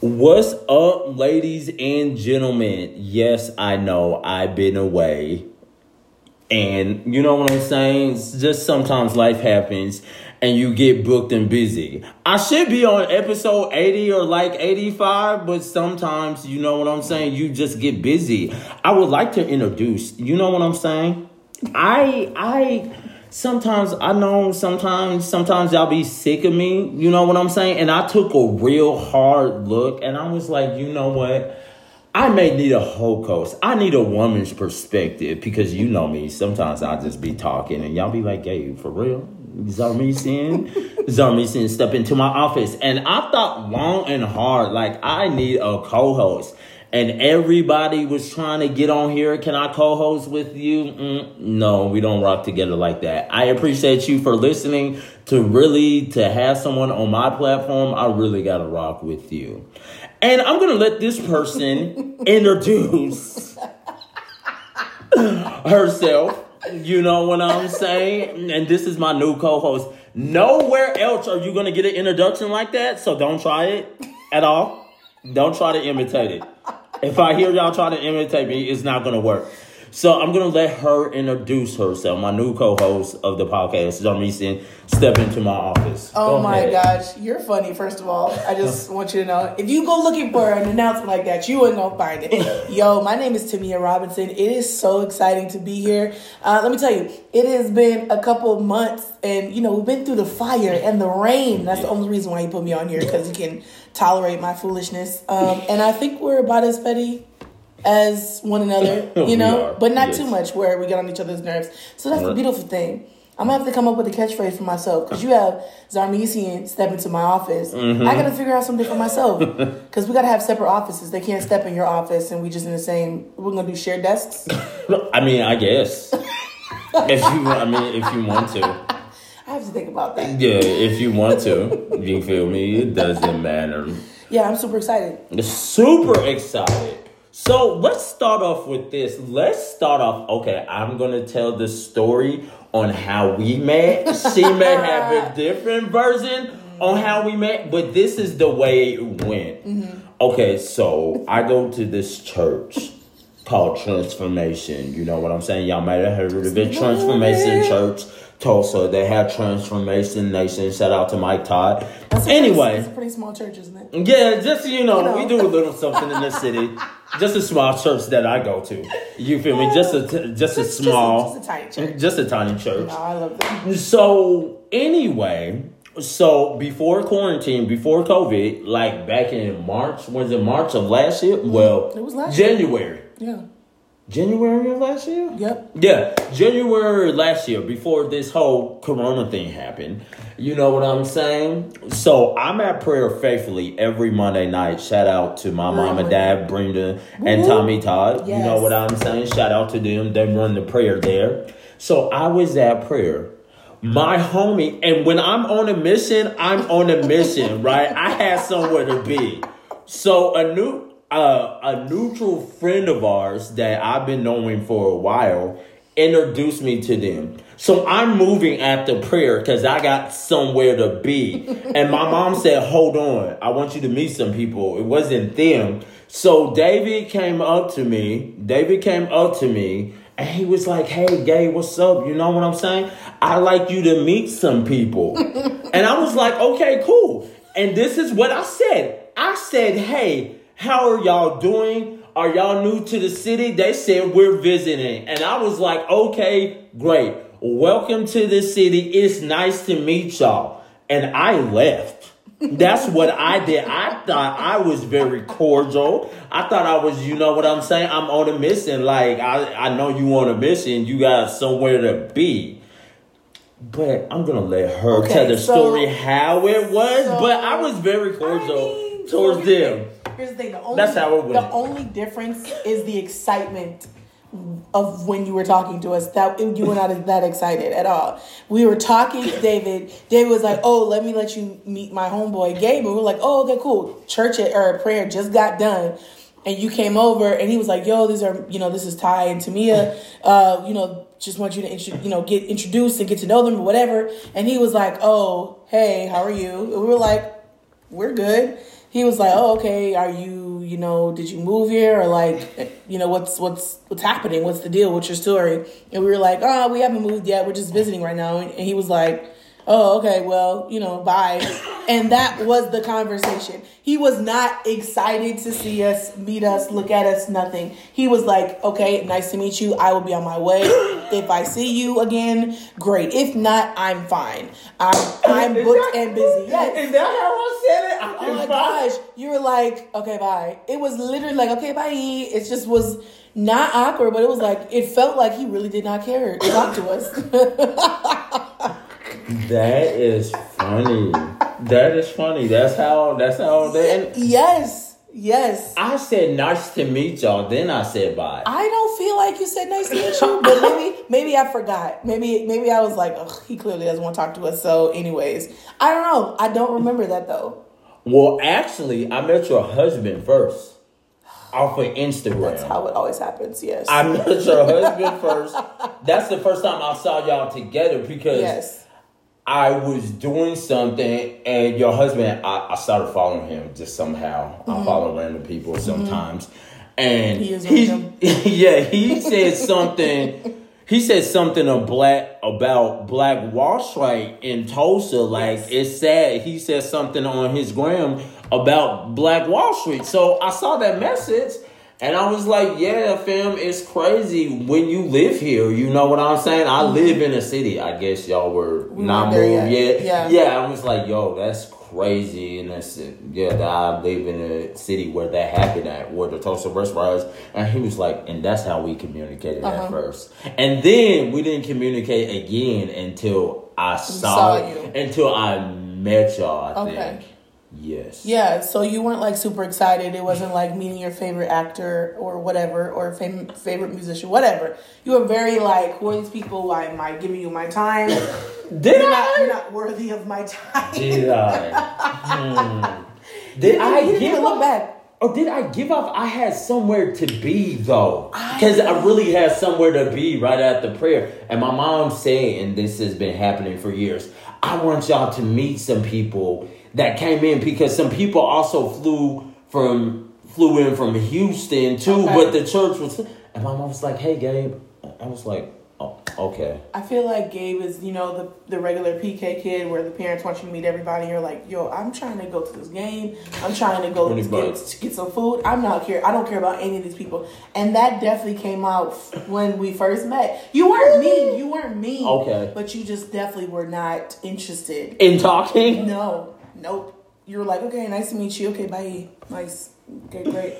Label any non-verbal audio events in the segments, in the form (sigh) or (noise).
What's up, ladies and gentlemen? Yes, I know I've been away. And you know what I'm saying? It's just sometimes life happens and you get booked and busy. I should be on episode 80 or like 85, but sometimes, you know what I'm saying? You just get busy. I would like to introduce, you know what I'm saying? I, I, sometimes I know sometimes sometimes y'all be sick of me, you know what I'm saying? And I took a real hard look and I was like, you know what? I may need a whole coast. I need a woman's perspective because you know me. Sometimes I just be talking and y'all be like, "Hey, for real?" Zarmesian, Zarmesian step into my office, and I thought long and hard. Like I need a co-host, and everybody was trying to get on here. Can I co-host with you? Mm, no, we don't rock together like that. I appreciate you for listening. To really to have someone on my platform, I really gotta rock with you. And I'm gonna let this person (laughs) introduce herself. You know what I'm saying? And this is my new co-host. Nowhere else are you gonna get an introduction like that, so don't try it at all. Don't try to imitate it. If I hear y'all try to imitate me, it's not gonna work. So I'm gonna let her introduce herself, my new co-host of the podcast, Jarmison, step into my office. Oh Go my ahead. gosh, you're funny. First of all, I just (laughs) want you to know if you go looking for an announcement like that, you ain't gonna find it. (laughs) Yo, my name is Tamia Robinson. It is so exciting to be here. Uh, let me tell you, it has been a couple months, and you know we've been through the fire and the rain. That's the only reason why you put me on here because you can tolerate my foolishness. Um, and I think we're about as petty as one another, (laughs) you know, but not yes. too much where we get on each other's nerves. So that's the Right. beautiful thing. I'm gonna have to come up with a catchphrase for myself because you have Zarmesian step into my office. Mm-hmm. I gotta figure out something for myself (laughs) because we gotta have separate offices. They can't step in your office and we just in the same. We're gonna do shared desks. (laughs) I mean, I guess. if you, I mean, if you want to, I have to think about that. yeah, if you want to, you feel me? It doesn't matter. Yeah, I'm super excited. Super excited. So let's start off with this. Let's start off. Okay, I'm gonna tell the story on how we met. She may have a (laughs) different version on how we met, but this is the way it went. Mm-hmm. Okay, so I go to this church called Transformation. You know what I'm saying? Y'all might have heard of it. Transformation Church, Tulsa. They have Transformation Nation. Shout out to Mike Todd. That's Anyway. pretty, it's a pretty small church, isn't it? Yeah, just you know, You know. we do a little something in the city. (laughs) Just a small church that I go to. You feel me? Just a t- just a Just- just a- small, just a tiny church. just a tiny church. No, I love that. So anyway, so before quarantine, before COVID, like back in March, was it March of last year? Well, Mm-hmm. It was last year. January. Yeah. January of last year. Yep. Yeah, January last year, before this whole Corona thing happened. You know what I'm saying? So I'm at prayer faithfully every Monday night. Shout out to my mom and dad, Brenda and Tommy Todd. You know what I'm saying? Shout out to them. They run the prayer there. So I was at prayer. My homie, and when I'm on a mission, I'm on a mission, right? I had somewhere to be. So a new uh, a neutral friend of ours that I've been knowing for a while introduced me to them. So I'm moving after prayer because I got somewhere to be. (laughs) and my mom said, Hold on, I want you to meet some people. It wasn't them. So David came up to me. David came up to me and he was like, Hey, gay, what's up? You know what I'm saying? I like you to meet some people. (laughs) and I was like, Okay, cool. And this is what I said. I said, Hey, how are y'all doing? Are y'all new to the city? They said we're visiting. And I was like, okay, great. Welcome to the city. It's nice to meet y'all. And I left. That's what I did. I thought I was very cordial. I thought I was, you know what I'm saying? I'm on a mission. Like, I, I know you on a mission. You got somewhere to be. But I'm gonna let her Okay, tell the so- story how it was. so- but I was very cordial I mean, towards them. Here's the thing. The only, That's how it went. The only difference is the excitement of when you were talking to us. That you were not (laughs) that excited at all. We were talking to David. David was like, "Oh, let me let you meet my homeboy Gabe." And we were like, "Oh, okay, cool." Church at, or prayer just got done. And you came over, and he was like, "Yo, these are you know, this is Ty and Tamia. Uh, you know, just want you to intro- you know get introduced and get to know them or whatever." And he was like, "Oh, hey, how are you?" And we were like, we're good. He was like, "Oh, okay. Are you, you know, did you move here or like, you know, what's what's what's happening? What's the deal? What's your story?" And we were like, "Oh, we haven't moved yet. We're just visiting right now." And he was like, "Oh, okay. Well, you know, bye." And that was the conversation. He was not excited to see us, meet us, look at us, nothing. He was like, "Okay, nice to meet you. I will be on my way. (coughs) If I see you again, great. If not, I'm fine. I'm I'm booked that- and busy." Yes. Is that how I said it? I Oh my gosh, you were like, okay, bye. It was literally like, okay, bye. It just was not awkward, but it was like it felt like he really did not care to talk to us. (laughs) That is funny. That is funny. That's how. That's how. They, yes, yes. I said nice to meet y'all. Then I said bye. I don't feel like you said nice to meet you, but maybe maybe I forgot. Maybe maybe I was like, Ugh, he clearly doesn't want to talk to us. So, anyways, I don't know. I don't remember that though. Well, actually, I met your husband first off of Instagram. That's how it always happens. Yes. I met your husband (laughs) first. That's the first time I saw y'all together because yes. I was doing something and your husband, I, I started following him just somehow. I follow random people sometimes. And Mm-hmm. He is he, (laughs) yeah, he said something. He said something of black about Black Wall Street in Tulsa. Like it's sad. He said something on his gram about Black Wall Street. So I saw that message and I was like, yeah, fam, it's crazy when you live here. You know what I'm saying? I live in a city. I guess y'all were Mm-hmm. We not moved yet. Yeah. Yeah, I was like, yo, that's crazy. And that's yeah, that I live in a city where that happened at, where the Tulsa restaurant is. And he was like, and that's how we communicated Uh-huh. at first. And then we didn't communicate again until I saw, saw you. until I met y'all, I Okay. think. Yes. Yeah, so you weren't like super excited. It wasn't like meeting your favorite actor or whatever, or fam- favorite musician, whatever. You were very like, who are these people? Why am I giving you my time? (laughs) Did You're not, you're I? not worthy of my time. Did I? Hmm. Did (laughs) I you give look up? back. Oh, did I give up? I had somewhere to be though, I- because I, really had somewhere to be right after prayer. And my mom said, and this has been happening for years. I want y'all to meet some people that came in because some people also flew from flew in from Houston too. Okay. But the church was, and my mom was like, "Hey, Gabe," I was like, "Oh, okay." I feel like Gabe is, you know, the, the regular PK kid where the parents want you to meet everybody. You're like, yo, I'm trying to go to this game. I'm trying to go to get, to get some food. I'm not care. I don't care about any of these people. And that definitely came out when we first met. You weren't mean. You weren't mean. Okay. But you just definitely were not interested. In talking, No. Nope. You were like, okay, nice to meet you. Okay, bye. Nice. Okay, great.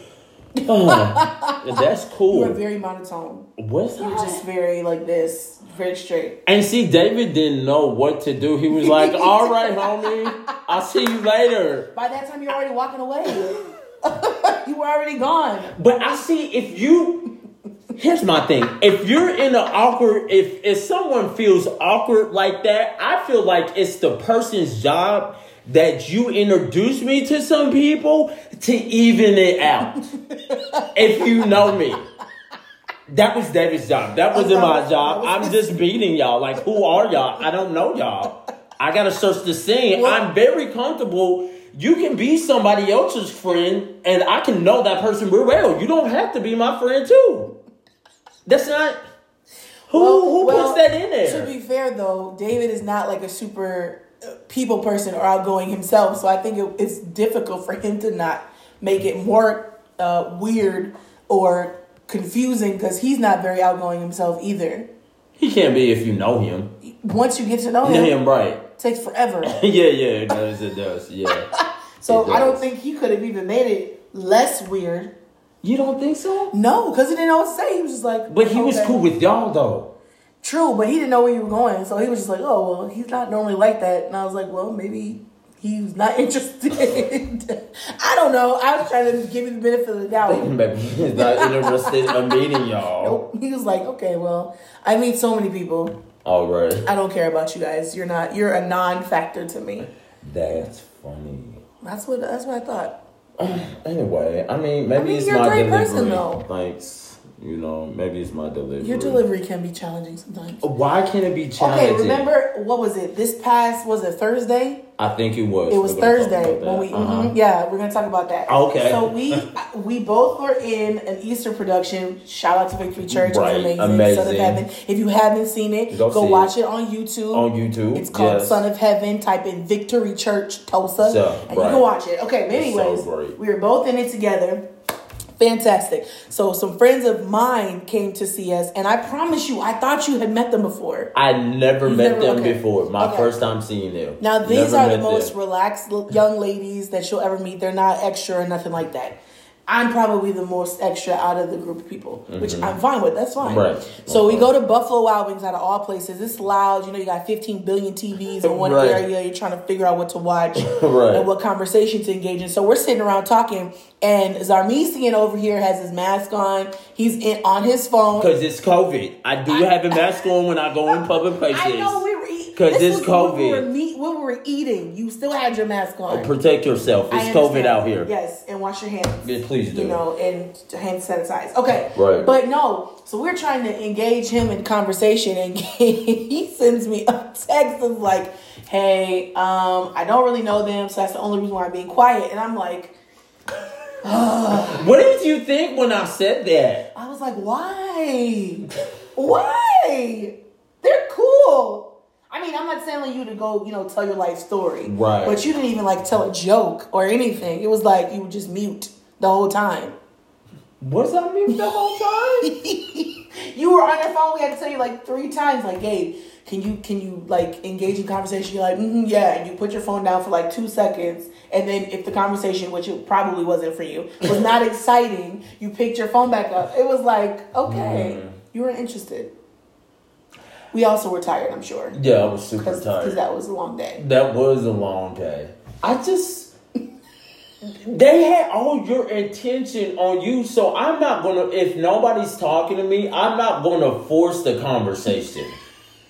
Oh, (laughs) that's cool. You were very monotone. What's You were just very like this, very straight. And see, David didn't know what to do. He was like, (laughs) "All right, homie, I'll see you later." By that time, you're already walking away. (laughs) you were already gone. But I see if you. Here's my thing: if you're in an awkward, if if someone feels awkward like that, I feel like it's the person's job that you introduce me to some people to even it out. (laughs) if you know me. That was David's job. That wasn't my job. I'm just beating y'all. Like, who are y'all? I don't know y'all. I gotta search the scene. Well- I'm very comfortable. You can be somebody else's friend, and I can know that person real well. You don't have to be my friend too. That's not who who Well, puts that in there. To be fair, though, David is not like a super people person or outgoing himself, so I think it, it's difficult for him to not make it more uh, weird or confusing because he's not very outgoing himself either. he can't be if you know him. Once you get to know him, him right. it takes forever. (laughs) yeah, yeah, it does. It does. Yeah. (laughs) So It I don't think he could have even made it less weird. You don't think so? No, because he didn't know what to say. He was just like, But he was cool with y'all though. True, but he didn't know where you were going, so he was just like, "Oh, well, he's not normally like that." And I was like, "Well, maybe he's not (laughs) interested." (laughs) I don't know. I was trying to give you the benefit of the doubt. Maybe he's not (laughs) interested in meeting y'all. Nope. He was like, "Okay, well, I meet so many people. All right. I don't care about you guys. You're not. You're a non-factor to me." That's funny. That's what. That's what I thought. (sighs) Anyway, I mean, maybe mean, it's you're a my great delivery. person, though. Thanks. You know, maybe it's my delivery. Your delivery can be challenging sometimes. Why can't it be challenging? Okay, remember what was it? This past was it Thursday? I think it was. It was We're gonna talk Thursday when we. Uh-huh. mhm, yeah, we're gonna talk about that. Okay. So we (laughs) we both were in an Easter production. Shout out to Victory Church. Right, It was amazing. Son of. Heaven. If you haven't seen it, Go go, see it. watch it. on YouTube. On YouTube, It's called yes. Son of Heaven. Type in Victory Church Tulsa, So, and you can watch it. Okay. But It's so anyways, we were both in it together. Fantastic. So some friends of mine came to see us, and I promise you, I thought you had met them before. I never You've met never- them okay. before. My Okay. first time seeing them. Now these Never are the most them. relaxed young ladies that you'll ever meet. They're not extra or nothing like that. I'm probably the most extra out of the group of people, which I'm fine with. That's fine. Mm-hmm. Right. So we go to Buffalo Wild Wings out of all places. It's loud. You know, you got 15 billion TVs in one Right. area. You're trying to figure out what to watch (laughs) Right. and what conversation to engage in. So we're sitting around talking, and Zarmesian over here has his mask on. He's in on his phone. Because it's COVID. I do have a mask (laughs) on when I go in public places. I know we were eating 'Cause this it's was When we, COVID. were when we were eating, you still had your mask on. Protect yourself. It's COVID out here. Yes, and wash your hands. Yeah, please do. You know, and hand sanitize. Okay. Right. But no, so we're trying to engage him in conversation, and (laughs) he sends me a text of like, "Hey, um, I don't really know them, so that's the only reason why I'm being quiet." And I'm like, What did you think when I said that? I was like, "Why? why? They're cool." I mean, I'm not telling you to go, you know, tell your life story. Right. But you didn't even like tell a joke or anything. It was like you were just mute the whole time. Was I mute the whole time? (laughs) you were on your phone. We had to tell you like three times, like, Gabe, can you can you like engage in conversation? You're like, mm yeah. And you put your phone down for like two seconds, and then if the conversation, which it probably wasn't for you, was not (laughs) exciting, you picked your phone back up. It was like, okay, Mm. you weren't interested. We also were tired, I'm sure, Yeah, I was super because tired. Because that was a long day. That was a long day. I just they had all your attention on you, so I'm not gonna if nobody's talking to me, I'm not gonna force the conversation.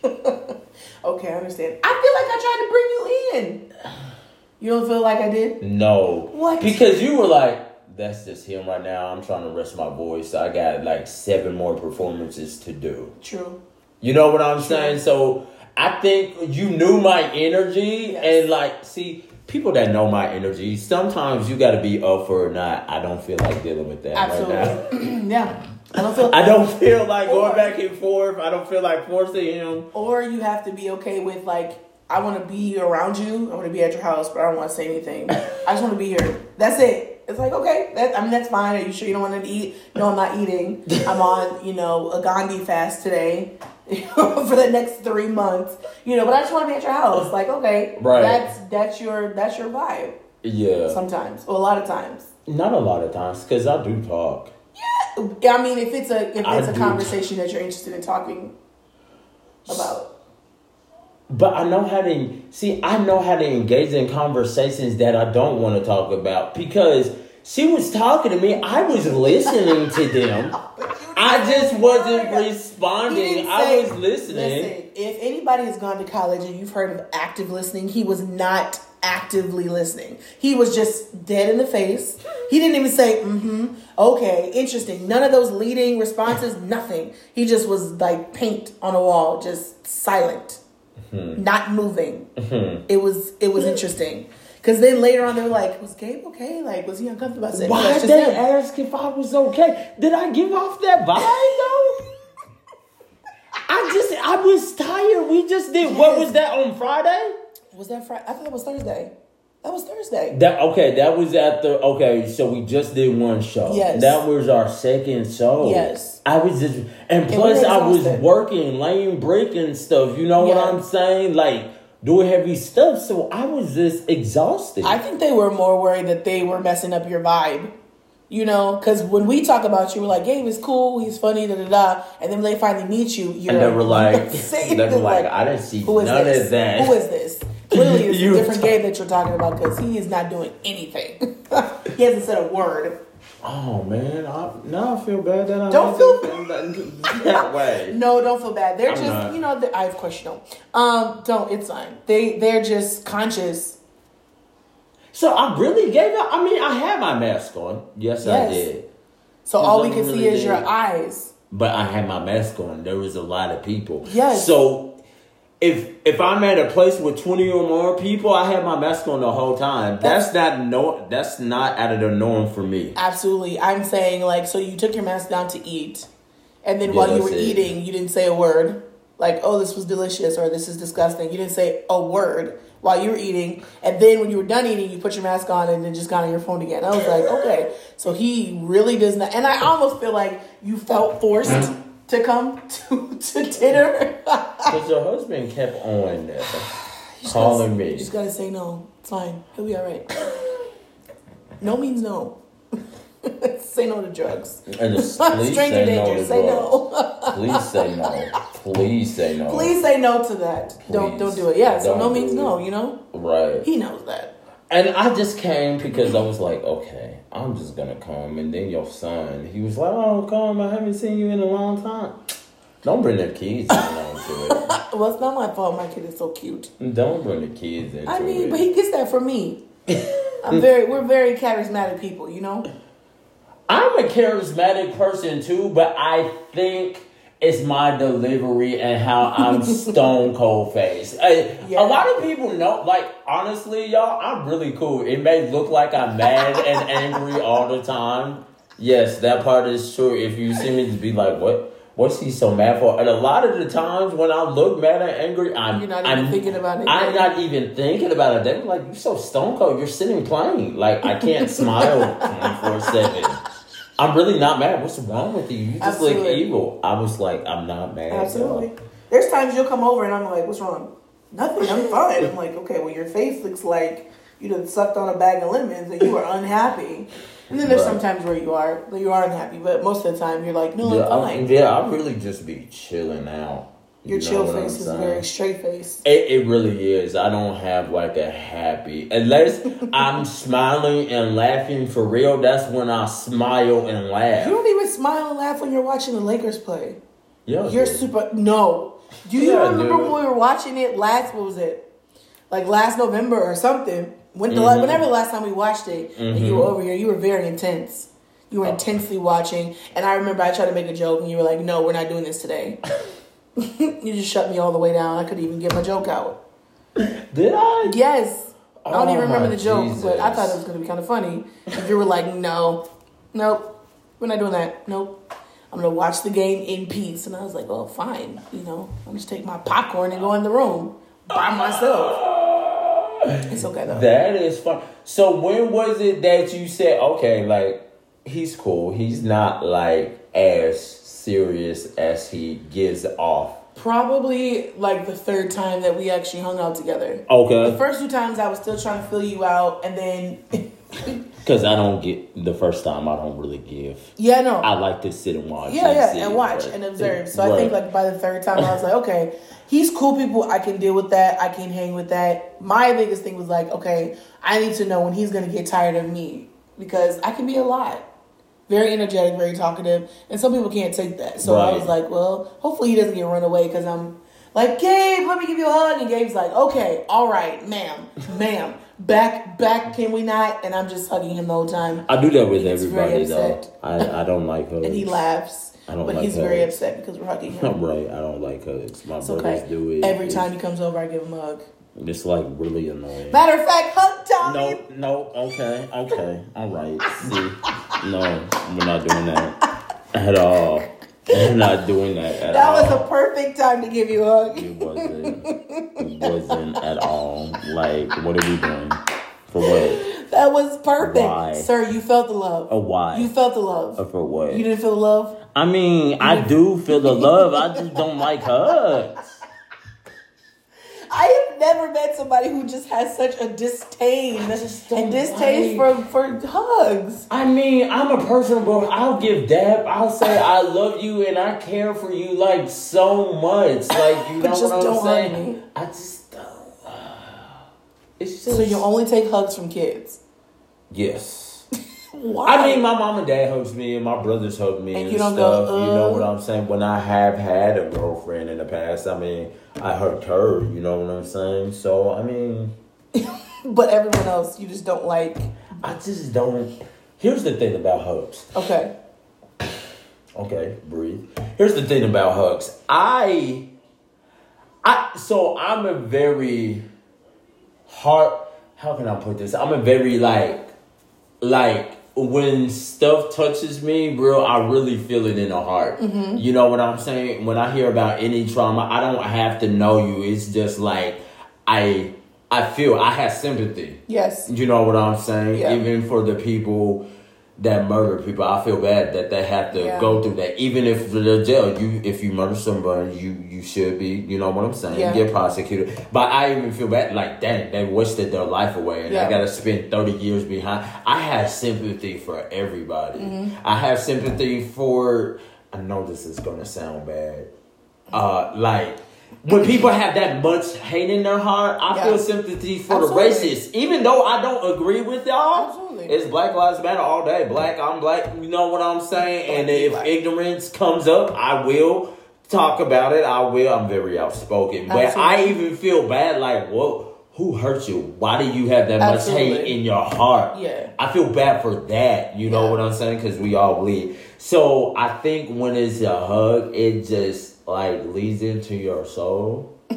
(laughs) Okay, I understand. I feel like I tried to bring you in. You don't feel like I did? No. What? Because you were like, that's just him right now. I'm trying to rest my voice. I got like seven more performances to do. True. You know what I'm saying? So I think you knew my energy Yes. and like see people that know my energy, sometimes you gotta be up for or not. I don't feel like dealing with that right now. (clears throat) (clears throat) Yeah. I don't feel I don't feel like going back and forth. I don't feel like forcing him. Or you have to be okay with like, I want to be around you. I want to be at your house, but I don't want to say anything. (laughs) I just want to be here. That's it. It's like okay, that, I mean that's fine. Are you sure you don't want to eat? No, I'm not eating. (laughs) I'm on you know a Gandhi fast today (laughs) for the next three months. You know, but I just want to be at your house. Like okay, Right. That's that's your that's your vibe. Yeah. Sometimes, or a lot of times. Not a lot of times, because I do talk. Yeah, I mean, if it's a if it's a do. conversation that you're interested in talking about. But I know how to see. I know how to engage in conversations that I don't want to talk about because she was talking to me. I was listening to (laughs) them. I just wasn't responding. didn't I was listening. Listen, if anybody has gone to college and you've heard of active listening, he was not actively listening. He was just dead in the face. He didn't even say, mm-hmm, okay, interesting. None of those leading responses, nothing. He just was like paint on a wall, just silent, Mm-hmm. not moving. It was it was interesting. Cause then later on they were like, was Gabe okay? Like, was he uncomfortable? I said, "No, Why did they him." ask if I was okay? Did I give off that vibe though? I just I was tired. We just did. What was that on Friday? Was that Friday? I thought it was Thursday. That was Thursday. That okay, that was at the okay, so we just did one show. Yes. That was our second show. Yes. I was just and we plus I was working, laying brick and stuff, you know what I'm saying? Like doing heavy stuff. So I was just exhausted. I think they were more worried that they were messing up your vibe. You know, because when we talk about you, we're like, Gabe is cool, he's funny, da da da. And then when they finally meet you, you're and they were like (laughs) saying they were that, like, I didn't see who is none this? of that. Who is this? Clearly, it's a different Gabe that you're talking about because he is not doing anything. (laughs) he hasn't said a word. Oh man, I, now I feel bad that I Don't feel that, (laughs) that way. No, don't feel bad. They're I'm just, not. you know, I of course you don't. Um, don't. It's fine. They they're just conscious. So I really gave up. I mean, I had my mask on. Yes, I did. So all we can see really is your eyes. But I had my mask on. There was a lot of people. Yes. So if if I'm at a place with twenty or more people, I have my mask on the whole time. That's, not no. That's not out of the norm for me. Absolutely. I'm saying like so you took your mask down to eat and then Yeah, while you were it. eating you didn't say a word like oh this was delicious or this is disgusting. You didn't say a word while you were eating and then when you were done eating you put your mask on and then just got on your phone again. I was like, okay. So he really does not and I almost feel like you felt forced to come to, to dinner. Because your husband kept on (sighs) calling me. You just gotta say no. It's fine. He'll be all right. No means no. (laughs) say no to drugs. And just, (laughs) please Stranger say danger. no say no. Please say no. Please say no. Please say no to that. Don't don't do it. Yeah. So Don't no means no. You know. Right. He knows that. And I just came because I was like, okay, I'm just gonna come. And then your son, he was like, oh, come, I haven't seen you in a long time. Don't bring the kids (laughs) into Well, it's not my fault. My kid is so cute. Don't bring the kids into I mean, it. but he gets that from me. I'm very. We're very charismatic people. You know. (laughs) I'm a charismatic person too, but I think it's my delivery and how I'm (laughs) stone cold face. I- Yeah. A lot of people know, like, honestly, y'all, I'm really cool. It may look like I'm mad (laughs) and angry all the time. Yes, that part is true. If you see me just be like, what? What's he so mad for? And a lot of the times when I look mad and angry, I'm You're not even I'm, thinking about it. I'm not even thinking about it. They're like, you're so stone cold. You're sitting playing. Like I can't (laughs) smile twenty four seven. I'm really not mad. What's wrong with you? You just look Absolutely. evil. I was like, I'm not mad. Absolutely. There's times you'll come over and I'm like, what's wrong? Nothing. I'm fine. I'm like, okay, well, your face looks like you done sucked on a bag of lemons and you are unhappy. And then there's Right. some times where you are, you are unhappy, but most of the time you're like, no, Yeah, I'm fine. yeah, I really just be chilling out. Your You chill face is very straight face. It, it really is. I don't have like a happy unless (laughs) I'm smiling and laughing for real. That's when I smile and laugh. You don't even smile and laugh when you're watching the Lakers play. Yeah, You're dude. super. No. Do you Yeah, remember dude. when we were watching it last? What was it? Like last November or something. When the Mhm. whenever the last time we watched it, and you were Mhm. over here, you were very intense. You were Oh. intensely watching, and I remember I tried to make a joke, and you were like, "No, we're not doing this today." (laughs) (laughs) you just shut me all the way down. I couldn't even get my joke out. (coughs) Did I? Yes, I don't Oh, even remember oh, the joke, but I thought it was going to be kind of funny. If you were like, "No, nope, we're not doing that. Nope." I'm gonna watch the game in peace, and I was like, "Oh, fine. You know, I'm just take my popcorn and go in the room by myself." (laughs) It's okay though. That is fun. So when was it that you said, okay, like he's cool. He's not like as serious as he gives off. Probably like the third time that we actually hung out together. Okay. The first two times I was still trying to fill you out, and then (laughs) Because I don't get the first time. I don't really give. yeah, no, I like to sit and watch. yeah, and yeah, see, and watch right. and observe. So I think like by the third time I was like, okay, he's cool people. I can deal with that. I can hang with that. My biggest thing was like, okay, I need to know when he's gonna get tired of me because I can be a lot. Very energetic, very talkative, and some people can't take that. So I was like, well, hopefully he doesn't get run away because I'm like, Gabe, let me give you a hug, and Gabe's like, okay, all right, ma'am, ma'am, (laughs) back, back, can we not? And I'm just hugging him the whole time, I do that with He gets very everybody though. I, I don't like hugs. (laughs) and he laughs, I don't but like he's very upset because we're hugging (laughs) him. I'm right. I don't like hugs. My It's brothers okay. do it. Every It's- time he comes over, I give him a hug. It's like really annoying. Matter of fact, hug Tommy. No, no, okay, okay, all right. See, no, we're not doing that at all. We're not doing that at That all. That was a perfect time to give you a hug. it wasn't. It wasn't at all. Like, what are we doing? For what? That was perfect, Why? sir. You felt the love. A why? You felt the love. For what? You didn't feel the love. I mean, I do feel the love. I just don't like hugs. I have never met somebody who just has such a disdain and distaste for for hugs. I mean, I'm a person, bro. I'll give dap. I'll say I love you and I care for you like so much. Like you But know just what I'm don't saying? me. I just don't. It's just So you only take hugs from kids. yes. Why? I mean, my mom and dad hugs me, and my brothers hug me, And and, don't go, stuff. you know uh? what I'm saying? When I have had a girlfriend in the past, I mean, I hugged her. You know what I'm saying? So I mean, (laughs) but everyone else, you just don't like. I just don't. Here's the thing about hugs. Okay. Okay, breathe. Here's the thing about hugs. I I so I'm a very hard. How can I put this? I'm a very like like when stuff touches me, bro, I really feel it in the heart. Mm-hmm. You know what I'm saying? When I hear about any trauma, I don't have to know you. It's just like I I feel I have sympathy. Yes. You know what I'm saying? Yeah. Even for the people that murder people, I feel bad that they have to Yeah. go through that. Even if the jail, you if you murder somebody, you you should be. You know what I'm saying? Yeah. Get prosecuted. But I even feel bad. Like, dang, they wasted their life away, and Yeah. I gotta spend 30 years behind. I have sympathy for everybody. Mm-hmm. I have sympathy for. I know this is gonna sound bad. Uh, like. When people have that much hate in their heart, I Yeah. feel sympathy for Absolutely. the racists. Even though I don't agree with y'all, Absolutely. it's Black Lives Matter all day. Black, I'm black. You know what I'm saying? Black And if black. ignorance comes up, I will talk about it. I will. I'm very outspoken. But I even feel bad like, whoa, who hurt you? Why do you have that much hate in your heart? Yeah. I feel bad for that. You know Yeah. what I'm saying? Because we all bleed. So I think when it's a hug, it just like leads into your soul. (laughs)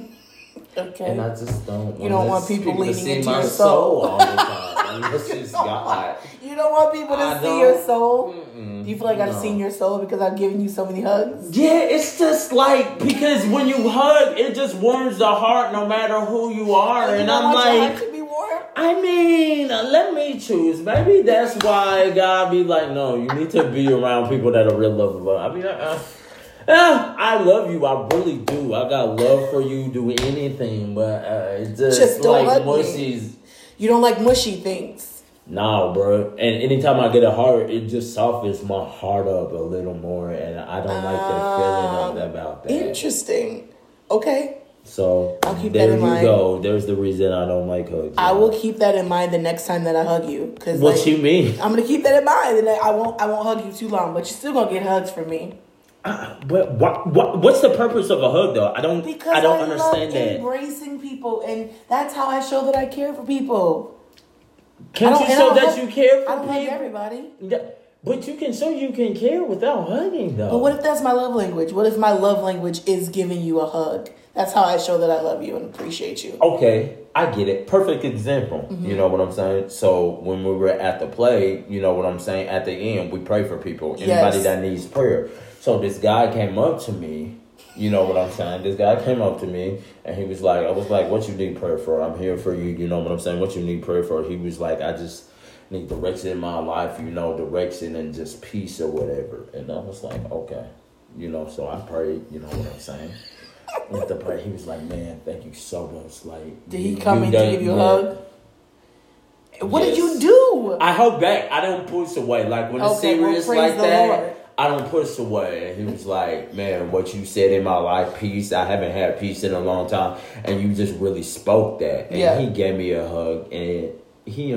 Okay. And I just don't. You don't wanna people to leading see into my your soul. all the time. I mean, that's (laughs) just God. You don't want people to I see your soul. Do you feel like I've seen your soul because I've given you so many hugs? Yeah, it's just like because when you hug, it just warms the heart, no matter who you are. you And I'm want like, heart to be warm. I mean, uh, let me choose. Maybe that's why God be like, no, you need to be around people that are real lovable. I mean, uh, uh, I love you. I really do. I got love for you. Do anything, but uh, it's just, Just don't like mushies. You don't like mushy things. Nah, bro. And anytime I get a heart, it just softens my heart up a little more, and I don't like the feeling of, about that. Interesting. Okay. So I'll keep there that in you mind. go. There's the reason I don't like hugs. I will keep that in mind the next time that I hug you. Cause What like, you mean? I'm gonna keep that in mind, and I won't. I won't hug you too long, but you're still gonna get hugs from me (clears throat) What, what, what, what's the purpose of a hug, though? I don't. because I don't love understand that. embracing people, and that's how I show that I care for people. Can't you show that hug- you care for people? I don't hug everybody. Yeah, But you can show you can care without hugging, though. But what if that's my love language? What if my love language is giving you a hug? That's how I show that I love you and appreciate you. Okay, I get it. Perfect example. Mm-hmm. You know what I'm saying? So when we were at the play, you know what I'm saying? At the end, we pray for people. Anybody Yes. that needs prayer. So this guy came up to me. You know what I'm saying? This guy came up to me and he was like, I was like, what you need prayer for? I'm here for you. You know what I'm saying? What you need prayer for? He was like, I just need direction in my life, you know, direction and just peace or whatever. And I was like, okay. You know, so I prayed, you know what I'm saying? With the prayer, he was like, "Man, thank you so much." Like, Did he come in to give you a hug? What did you do? I held back. I don't push away. Like when it's Okay, well, serious praise like that, Lord. I don't push away. And he was like, "Man, what you said in my life, peace. I haven't had peace in a long time, and you just really spoke that." And Yeah. he gave me a hug, and he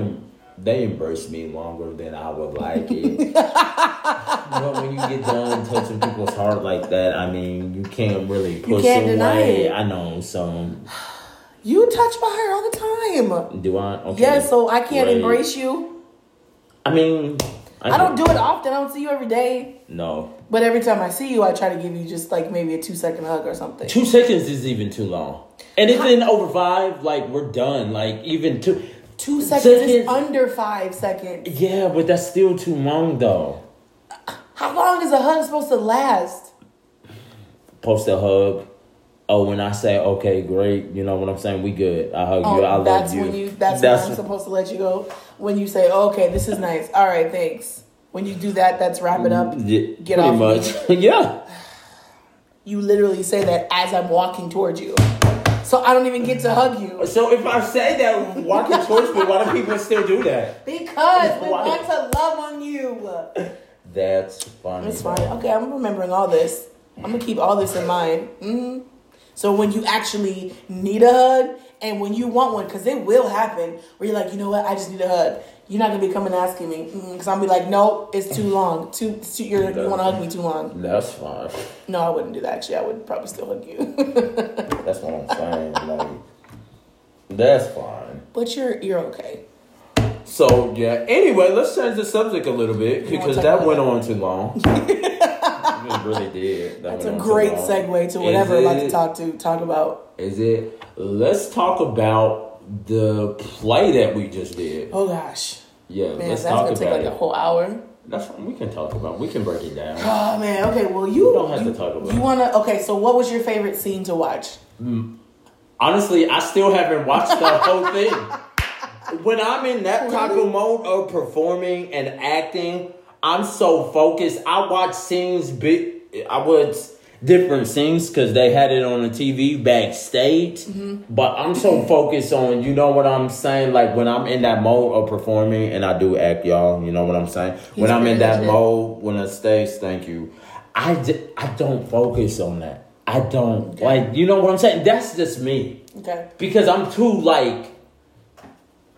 they embraced me longer than I would like it. (laughs) but when you get done touching people's heart like that, I mean, you can't really push can't away. I know. So You touch my heart all the time. do I? Okay. Yeah, so I can't embrace you. I mean, I don't do it often. I don't see you every day. No. But every time I see you, I try to give you just like maybe a two second hug or something. Two seconds is even too long. And if it's over five, like we're done. Like even two. Two seconds is under five seconds. Yeah, but that's still too long though. How long is a hug supposed to last? Post a hug. Oh, when I say okay, great, you know what I'm saying? We good. I hug you. Oh, I Oh, love that's you. when you. That's, when I'm supposed to let you go. When you say, oh, "Okay, this is nice. All right, thanks." When you do that, that's wrap it up. Yeah, Get pretty off much. me. (laughs) yeah. You literally say that as I'm walking towards you, so I don't even get to hug you So if I say that walking towards me, why do people still do that? because we Why? want to love on you. That's funny. It's fine. Okay, I'm remembering all this. I'm gonna keep all this in mind. hmm So when you actually need a hug and when you want one, because it will happen, where you're like, you know what, I just need a hug. You're not gonna be coming asking me because I'm be like, no, it's too long. Too, too you're, you want to hug me too long. That's fine. No, I wouldn't do that. Actually, I would probably still hug you. (laughs) That's what I'm saying. Like, that's fine. but you're you're okay. So yeah. Anyway, let's change the subject a little bit because that went that? on too long. (laughs) really did. That That's a great segue to whatever I'd like to talk to talk about. Is it? Let's talk about the play that we just did. Oh gosh, Yeah, man, let's that's talk gonna take about like a whole hour. That's what we can talk about. We can break it down. Oh man, okay. Well, you We don't have you, to talk about You wanna? Okay, so what was your favorite scene to watch? Mm. Honestly, I still haven't watched the (laughs) whole thing. When I'm in that type of mode of performing and acting, I'm so focused. I watch scenes big. I would different things because they had it on the TV backstage. Mm-hmm. But I'm so focused on, you know what I'm saying? Like when I'm in that mode of performing, and I do act, y'all. You know what I'm saying? when I'm in that mode, when I stage, thank you. I, d- I don't focus on that. I don't like. You know what I'm saying? That's just me Okay, because I'm too like.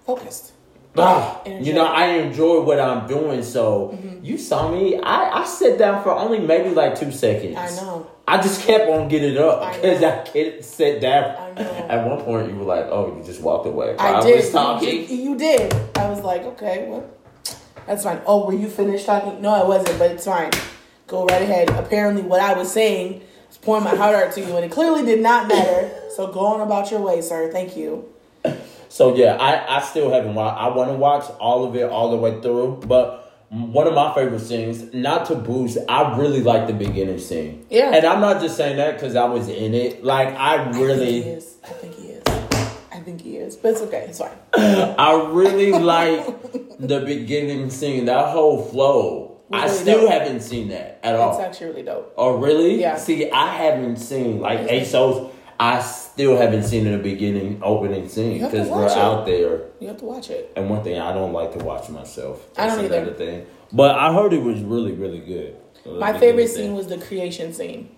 focused. Ah, you know, I enjoy what I'm doing. So Mm-hmm. you saw me. I I sat down for only maybe like two seconds. I know. I just kept on getting up because know. I, can't sit down. I know. (laughs) At one point, you were like, "Oh, you just walked away." I was did. talking. You, you did. I was like, okay, well, that's fine. Oh, were you finished talking? No, I wasn't, but it's fine. Go right ahead. Apparently, what I was saying was pouring my heart out to you, and it clearly did not matter. So go on about your way, sir. Thank you. So yeah, I, I still haven't watched. I want to watch all of it all the way through. But one of my favorite scenes, not to boost, I really like the beginning scene. Yeah. and I'm not just saying that because I was in it. Like I I think he really, is. I think he is. I think he is. But it's okay. It's fine. (laughs) I really like the beginning scene. That whole flow. I still dope. haven't seen that at all. It's actually really dope. Oh really? Yeah. See, I haven't seen like ASOS. I still haven't seen the beginning opening scene You have to because we're it. out there. You have to watch it. And one thing, I don't like to watch myself. I don't either. thing. But I heard it was really, really good. My favorite scene was the creation scene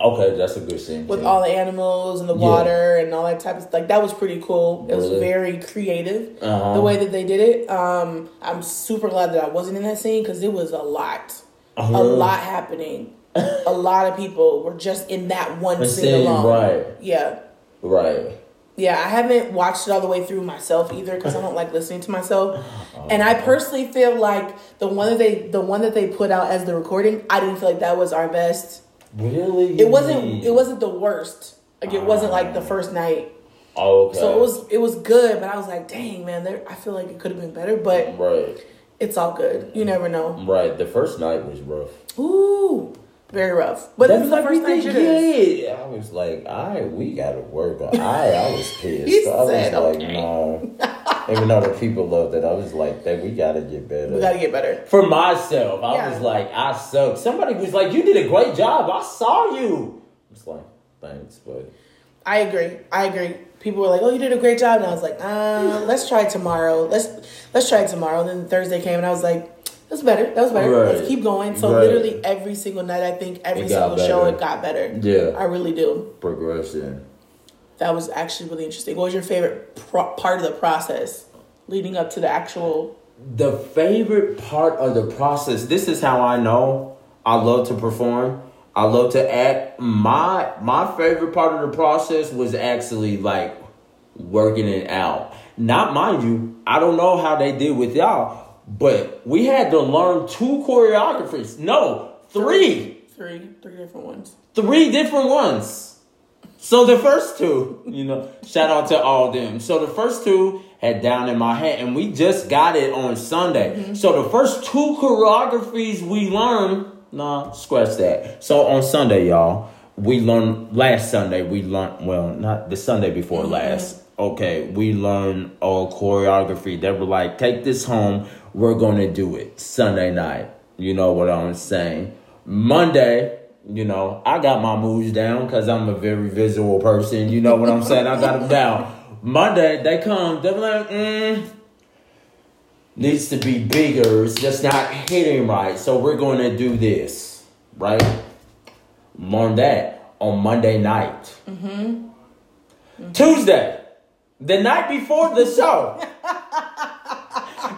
Okay, that's a good scene. with too. all the animals and the Yeah. water and all that type of stuff like that was pretty cool. It was Really? very creative Uh-huh. the way that they did it. Um, I'm super glad that I wasn't in that scene because it was a lot, a Uh-huh. lot happening. A lot of people were just in that one scene, alone. right. Yeah. Right. Yeah, I haven't watched it all the way through myself either because I don't like listening to myself. (laughs) And I personally feel like the one that they the one that they put out as the recording, I didn't feel like that was our best. Really? It wasn't it wasn't the worst. Like it wasn't like the first night. Oh, okay. So it was it was good, but I was like, dang man, there I feel like it could have been better, but Right. it's all good. You never know. Right. The first night was rough. Ooh, very rough. But that's was the first night. we. Yeah. I was like, I we gotta work on. I I was (laughs) pissed. He I was said, like, okay. no. Even though the people loved it, I was like, that we gotta get better. We gotta get better. For myself, I Yeah. was like, I suck. Somebody was like, you did a great job. I saw you. It's like, thanks, but I agree. I agree. People were like, "Oh, you did a great job," and I was like, uh, "Let's try tomorrow. Let's let's try tomorrow." And then Thursday came, and I was like, "That's better. That was better. Right. Let's keep going." So Right. literally every single night, I think every single show, it got better. Yeah. I really do. progression. That was actually really interesting. What was your favorite pro- part of the process leading up to the actual? The favorite part of the process, this is how I know I love to perform. I love to act. My my favorite part of the process was actually like working it out. Not mind you, I don't know how they did with y'all, but we had to learn two choreographers. No, three. Three, three different ones. three different ones. So the first two, you know, shout out to all them. So the first two had down in my head, and we just got it on Sunday. Mm-hmm. So the first two choreographies we learned, nah, scratch that. So on Sunday, y'all, we learned last Sunday. We learned well, not the Sunday before mm-hmm. last. Okay, we learned all choreography. They were like, take this home. We're gonna do it Sunday night. You know what I'm saying? Monday, you know, I got my moves down because I'm a very visual person. You know what I'm saying? I got them (laughs) down. Monday, they come, they're like, mm, needs to be bigger. It's just not hitting right. So we're going to do this, right? Learn that on Monday night. Tuesday, the night before the show.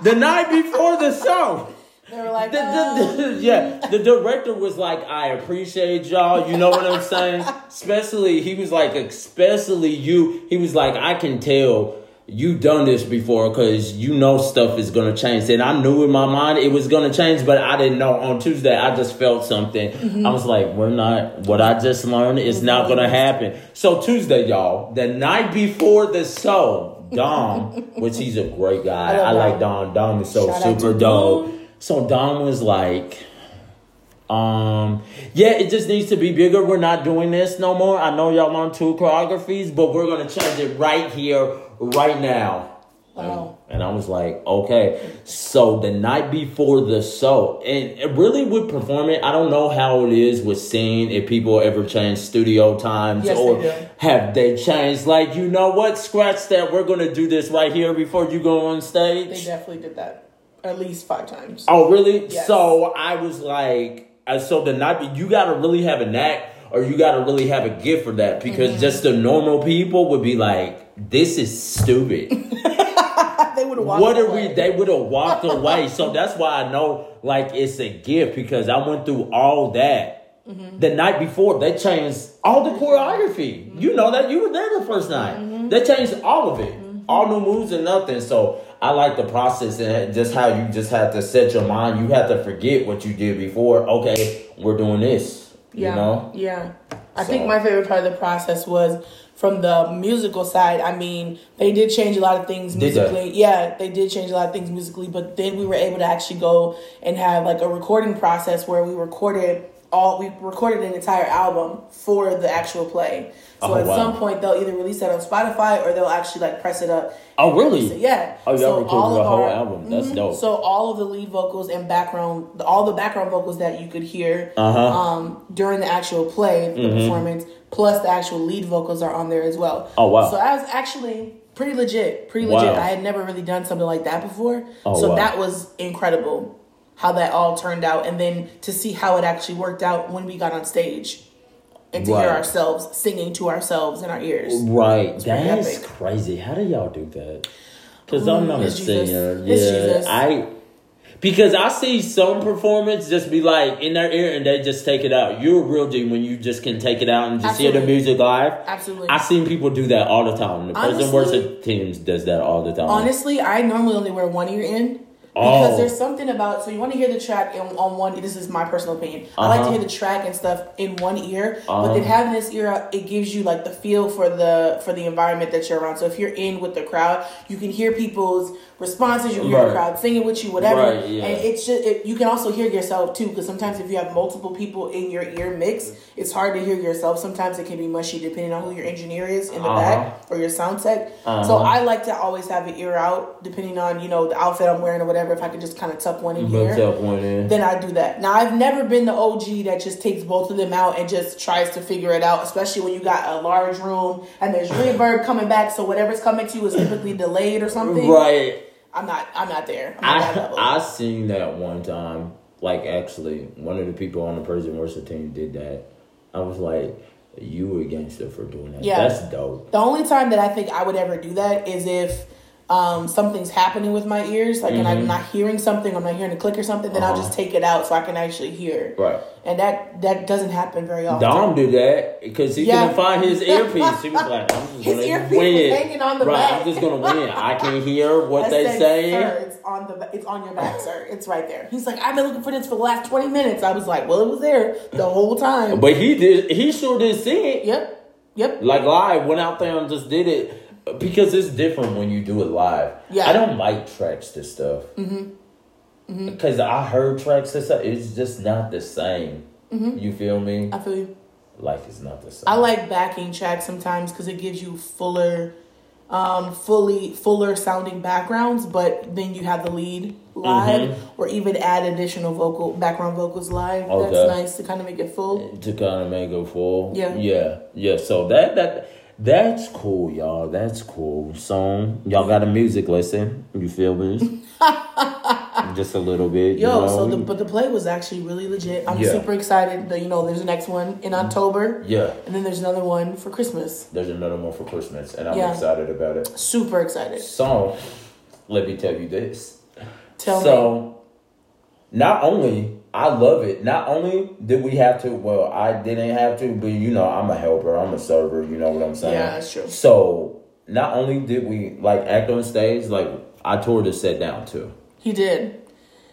the night before the show. They were like, The- the- oh. the- yeah, the director was like, I appreciate y'all. You know what I'm saying? Especially, he was like, especially you. He was like, I can tell you done this before because you know stuff is gonna change. And I knew in my mind it was gonna change, but I didn't know on Tuesday. I just felt something. Mm-hmm. I was like, we're not. What I just learned is not gonna happen. So Tuesday, y'all, the night before the show, Dom, (laughs) which he's a great guy. I I, like Dom. Dom is so Shout super dope. So Dom was like. Um, yeah, it just needs to be bigger. We're not doing this no more. I know y'all on two choreographies, but we're gonna change it right here, right now. Wow. And I was like, okay. So the night before the show, and it really with performing, I don't know how it is with seeing if people ever change studio times Yes, or they have they changed. Like, you know what? Scratch that. We're gonna do this right here before you go on stage. They definitely did that at least five times. Oh, really? Yes. So I was like, uh, so the night you got to really have a knack, or you got to really have a gift for that, because Mm-hmm. just the normal people would be like, "This is stupid." (laughs) they would have walked what are away. we? They would have walked away. So that's why I know, like, it's a gift because I went through all that. Mm-hmm. The night before, they changed all the choreography. You know that you were there the first night. Mm-hmm. They changed all of it, all new moves and nothing. So I like the process and just how you just have to set your mind. You have to forget what you did before. Okay, we're doing this. Yeah. You know. Yeah. I So- think my favorite part of the process was from the musical side. I mean, they did change a lot of things musically. Yeah, they did change a lot of things musically, but then we were able to actually go and have like a recording process where we recorded all we recorded an entire album for the actual play. So Oh, at wow. some point they'll either release that on Spotify or they'll actually like press it up. Oh, really? Yeah. Oh, y'all So recorded the whole our- album. That's Mhm. dope. So all of the lead vocals and background, all the background vocals that you could hear Uh-huh. um, during the actual play, the performance, plus the actual lead vocals are on there as well. Mm-hmm. Oh, wow. So I was actually pretty legit, pretty Wow. legit. I had never really done something like that before, Oh, so wow. that was incredible how that all turned out, and then to see how it actually worked out when we got on stage. And to hear ourselves singing to ourselves in our ears. Right. That's crazy. How do y'all do that? Because I'm not a singer. Yeah. I because I see some performance just be like in their ear and they just take it out. You're a real G when you just can take it out and just hear the music live. Absolutely. I seen people do that all the time. The person works at teams does that all the time. Honestly, I normally only wear one ear in because Oh. there's something about so you want to hear the track in, on one. This is my personal opinion. I like to Uh-huh. hear the track and stuff in one ear, Uh-huh. but then having this ear out, it gives you like the feel for the for the environment that you're around. So if you're in with the crowd, you can hear people's responses. You can hear Right. the crowd singing with you, whatever. Right, yeah. And it's just it, you can also hear yourself too because sometimes if you have multiple people in your ear mix, it's hard to hear yourself. Sometimes it can be mushy depending on who your engineer is in the Uh-huh. back or your sound tech. So Uh-huh. I like to always have an ear out, depending on you know the outfit I'm wearing or whatever. If I can just kind of tuck one in here, one in. then I do that. Now I've never been the OG that just takes both of them out and just tries to figure it out, especially when you got a large room and there's (clears throat) reverb coming back. So whatever's coming to you is typically delayed or something. Right. I'm not. I'm not there. I'm not I. I seen that one time. Like actually, one of the people on the prison worship team did that. I was like, "You a gangster for doing that? Yeah. That's dope." The only time that I think I would ever do that is if um, something's happening with my ears, like, and I'm not hearing something, I'm not hearing a click or something, then I'll Mm-hmm. Uh-huh. just take it out so I can actually hear. Right. And that that doesn't happen very often. Dom do that because he Yeah. couldn't find his (laughs) earpiece. He was like, "I'm just His gonna earpiece win." was hanging on the right, back. I'm just gonna win. I can hear what they say. Sir, it's on the it's on your back, sir. It's right there. He's like, I've been looking for this for the last twenty minutes. I was like, well, it was there the whole time. But he did. He sure did see it. yep, yep. Like live, went out there and just did it because it's different when you do it live. Yeah. I don't like tracks to stuff. Mm-hmm. Because I heard tracks to stuff. It's just not the same. Mm-hmm. You feel me? I feel you. Like it's not the same. I like backing tracks sometimes because it gives you fuller, um, fully fuller sounding backgrounds. But then you have the lead live, or even add additional vocal background vocals live. Mm-hmm. Okay. That's nice to kind of make it full. to kind of make it full. Yeah. yeah, yeah. So that that that's cool, y'all. That's cool. So y'all got a music lesson. You feel me? (laughs) Just a little bit. Yo, you know? so the but the play was actually really legit. I'm Yeah. super excited that you know there's the next one in mm-hmm. October, yeah. and then there's another one for Christmas. There's another one for Christmas, and I'm Yeah. excited about it. Super excited. So, let me tell you this. Tell me. so, not only I love it. Not only did we have to. Well, I didn't have to, but you know, I'm a helper. I'm a server. You know what I'm saying? Yeah, that's true. So not only did we like act on stage, like I toured the set down too. He did.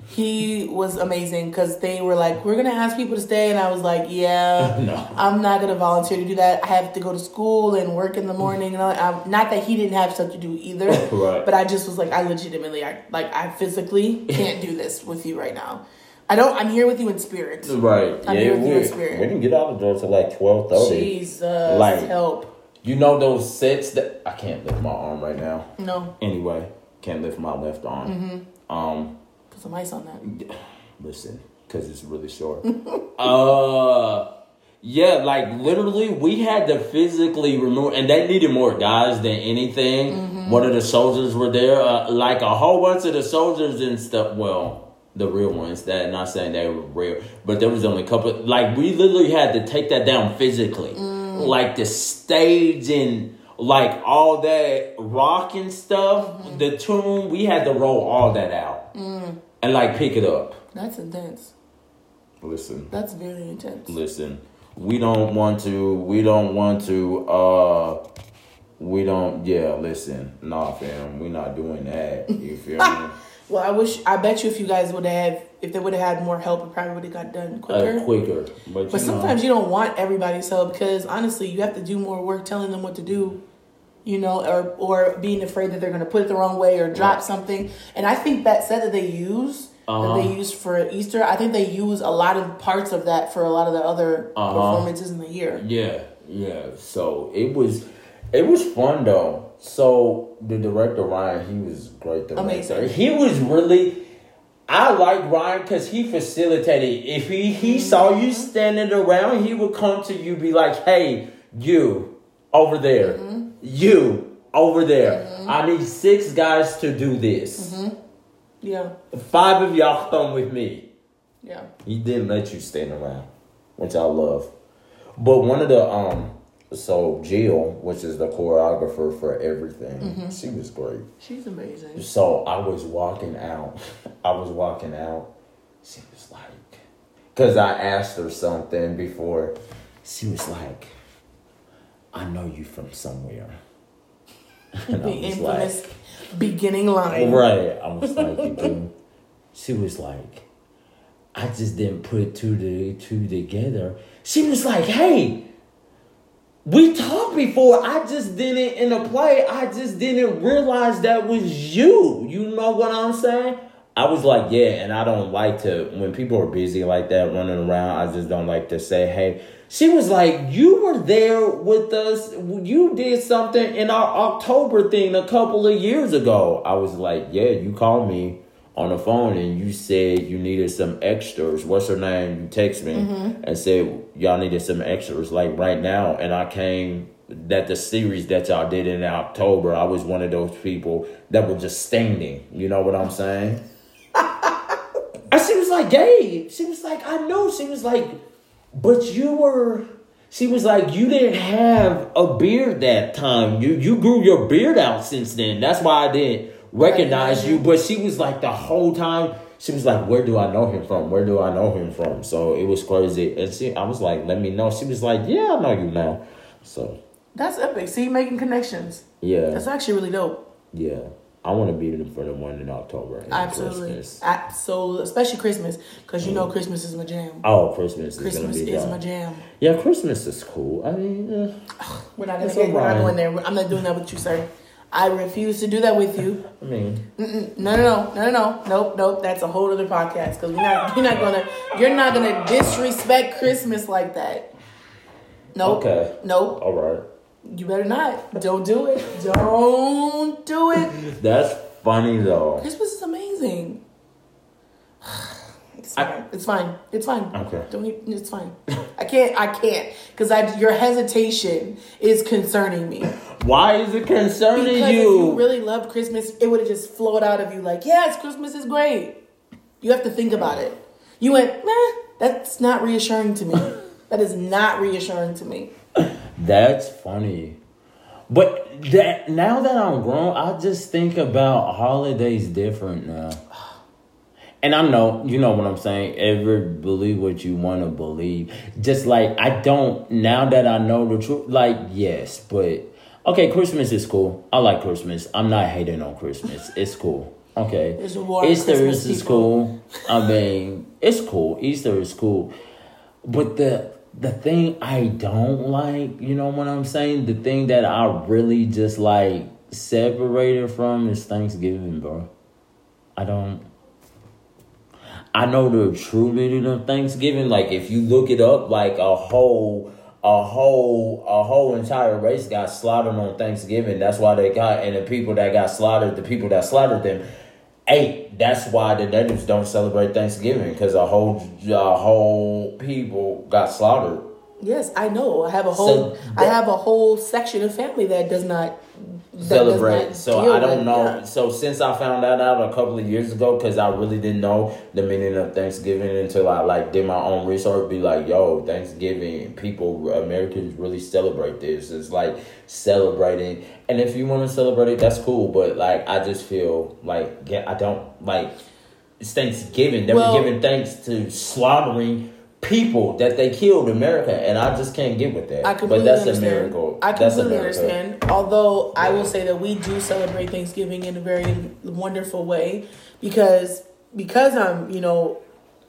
He was amazing because they were like, "We're gonna ask people to stay," and I was like, "Yeah, (laughs) No. I'm not gonna volunteer to do that. I have to go to school and work in the morning." And. I'm, um, not that he didn't have stuff to do either, (laughs) Right. but I just was like, I legitimately, I like, I physically can't do this with you right now. I don't. I'm here with you in spirit. Right. I'm yeah, here with you in spirit. we didn't get out of the door till like twelve thirty. Jesus, Like- help! You know those sets that I can't lift my arm right now. No, Anyway, can't lift my left arm. Mm-hmm. Um, put some ice on that. (sighs) listen, because it's really short. (laughs) uh, yeah, like literally, we had to physically remove, and they needed more guys than anything. Mm-hmm. One of the soldiers were there, uh, like a whole bunch of the soldiers and stuff. Well, the real ones. That not saying they were real, but there was only a couple. Like we literally had to take that down physically, Mm. like the stage and. Like all that rock and stuff, Mm-hmm. the tune, we had to roll all that out Mm. and like pick it up. That's intense. Listen, That's very intense. listen. We don't want to. We don't want to. Uh, we don't. Yeah, listen. Nah, fam. we're not doing that. You feel me? (laughs) Well, I wish. I bet you if you guys would have, if they would have had more help, it probably would have got done quicker. Uh, quicker. But, But you sometimes know, you don't want everybody's help because honestly, you have to do more work telling them what to do, you know, or or being afraid that they're going to put it the wrong way or drop Right. something. And I think that set that they use Uh-huh. that they use for Easter, I think they use a lot of parts of that for a lot of the other Uh-huh. performances in the year. Yeah, yeah. So it was. It was fun though. So the director Ryan, he was great. Director. Amazing. He was really. I like Ryan because he facilitated. If he he mm-hmm. saw you standing around, he would come to you, be like, "Hey, you over there, mm-hmm. you over there. Mm-hmm. I need six guys to do this. Yeah, Five of y'all come with me." yeah. He didn't let you stand around, which I love. But one of the um, so Jill, which is the choreographer for everything, mm-hmm. she was great. She's amazing. So I was walking out. (laughs) I was walking out. She was like, because I asked her something before. She was like, I know you from somewhere. (laughs) And The I was infamous beginning line. Right. I was (laughs) like, you. She was like, I just didn't put two to two together. She was like, hey, we talked before. I just didn't in a play. I just didn't realize that was you. You know what I'm saying? I was like, yeah, and I don't like to when people are busy like that running around. I just don't like to say, hey. She was like, you were there with us. You did something in our October thing a couple of years ago. I was like, yeah, you called me on the phone and you said you needed some extras. What's her name? You text me mm-hmm. and said y'all needed some extras like right now. And I came that the series that y'all did in October, I was one of those people that were just standing. You know what I'm saying? (laughs) And she was like, Gabe. She was like, I know. She was like, but you were. She was like, you didn't have a beard that time. You you grew your beard out since then. That's why I didn't recognize you. But she was like the whole time. She was like, where do I know him from? Where do I know him from? So it was crazy. And she, I was like, let me know. She was like, yeah, I know you now. So That's epic. See, making connections. yeah, That's actually really dope. yeah. I want to be in for the one in October. Absolutely. Christmas. Absolutely. Especially Christmas. Because you know Christmas is my jam. Oh, Christmas is Christmas is my jam. Yeah, Christmas is cool. I mean, eh. We're not gonna get, we're not going there. I'm not doing that with you, sir. I refuse to do that with you. (laughs) I mean, No, no, no, no, no, no, nope, nope. That's a whole other podcast because we're not, you're not gonna, you're not gonna disrespect Christmas like that. Nope. Okay. Nope. all right. You better not. Don't do it. Don't do it. That's funny though. Christmas is amazing. It's I- fine. it's fine. It's fine. Okay. Don't. e- It's fine. I can't. I can't because I your hesitation is concerning me. Why is it concerning Because if you? you really loved Christmas, it would have just flowed out of you like, yes, Christmas is great. You have to think about it. You went, nah, that's not reassuring to me. (laughs) that is not reassuring to me. That's funny. But that now that I'm grown, I just think about holidays different now. And I know, you know what I'm saying. Ever believe what you want to believe. Just like I don't now that I know the truth. Like yes, but Okay, Christmas is cool. I like Christmas. I'm not hating on Christmas. (laughs) It's cool. Okay. There's a war on Easter Christmas, is, is people. cool. I (laughs) mean, it's cool. Easter is cool. But the the thing I don't like, you know what I'm saying? The thing that I really just like separated from is Thanksgiving, bro. I don't I know the true meaning of Thanksgiving. Like if you look it up, like a whole a whole a whole entire race got slaughtered on Thanksgiving. That's why they got and the people that got slaughtered, the people that slaughtered them, ate. That's why the natives don't celebrate Thanksgiving because a whole a whole people got slaughtered. Yes, I know. I have a whole So I have a whole section of family that does not that celebrate. So I don't know. yeah. So since I found that out a couple of years ago, because I really didn't know the meaning of Thanksgiving until I like did my own research. Be like, yo, Thanksgiving, people, Americans really celebrate this. It's like celebrating, and if you want to celebrate it, that's cool. But like, I just feel like yeah, I don't like. It's Thanksgiving. They Well- were giving thanks to slaughtering. People that they killed America, and I just can't get with that. I but that's understand. a miracle. I completely understand. Although I will say that we do celebrate Thanksgiving in a very wonderful way because because I'm you know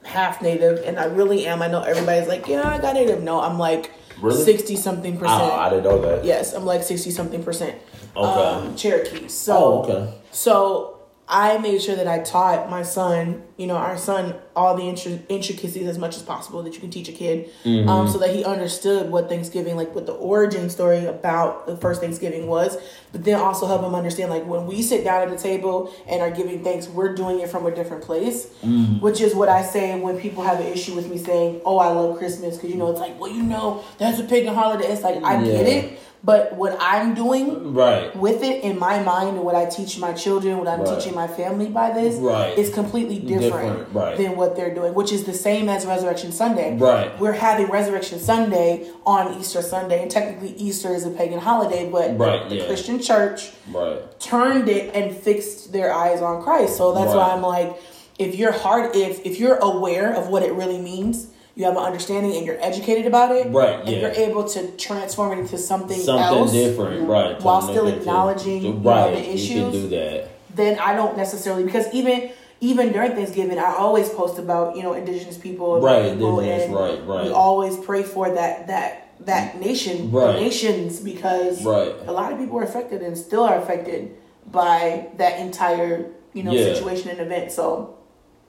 half native and I really am. I know everybody's like, yeah, I got native. No, I'm like Really? sixty something percent. Oh, I didn't know that. yes, I'm like sixty something percent. Okay. Um, Cherokee. So Oh, okay. So I made sure that I taught my son, you know, our son, all the intri- intricacies as much as possible that you can teach a kid, Mm-hmm. um, so that he understood what Thanksgiving, like what the origin story about the first Thanksgiving was, but then also help him understand, like when we sit down at the table and are giving thanks, we're doing it from a different place, Mm. which is what I say when people have an issue with me saying, "Oh, I love Christmas," because you know it's like, well, you know, that's a pagan holiday. It's like I get it, but what I'm doing Right. with it in my mind and what I teach my children, what I'm Right. teaching my family by this, Right. is completely different, Different, than what they're doing, which is the same as Resurrection Sunday. Right. We're having Resurrection Sunday on Easter Sunday, and technically Easter is a pagan holiday, but the yeah. Christian church Right. turned it and fixed their eyes on Christ. So that's why I'm like, if your heart, if if you're aware of what it really means, you have an understanding and you're educated about it, Right, and yeah. you're able to transform it into something, Something else, different, mm-hmm. right? while something still different. acknowledging you know, right. the You can issues do that. then I don't necessarily because even even during Thanksgiving, I always post about you know indigenous people, Right, people, indigenous, right, right. We always pray for that that that nation, Right. nations, because Right. a lot of people are affected and still are affected by that entire you know Yeah. situation and event. So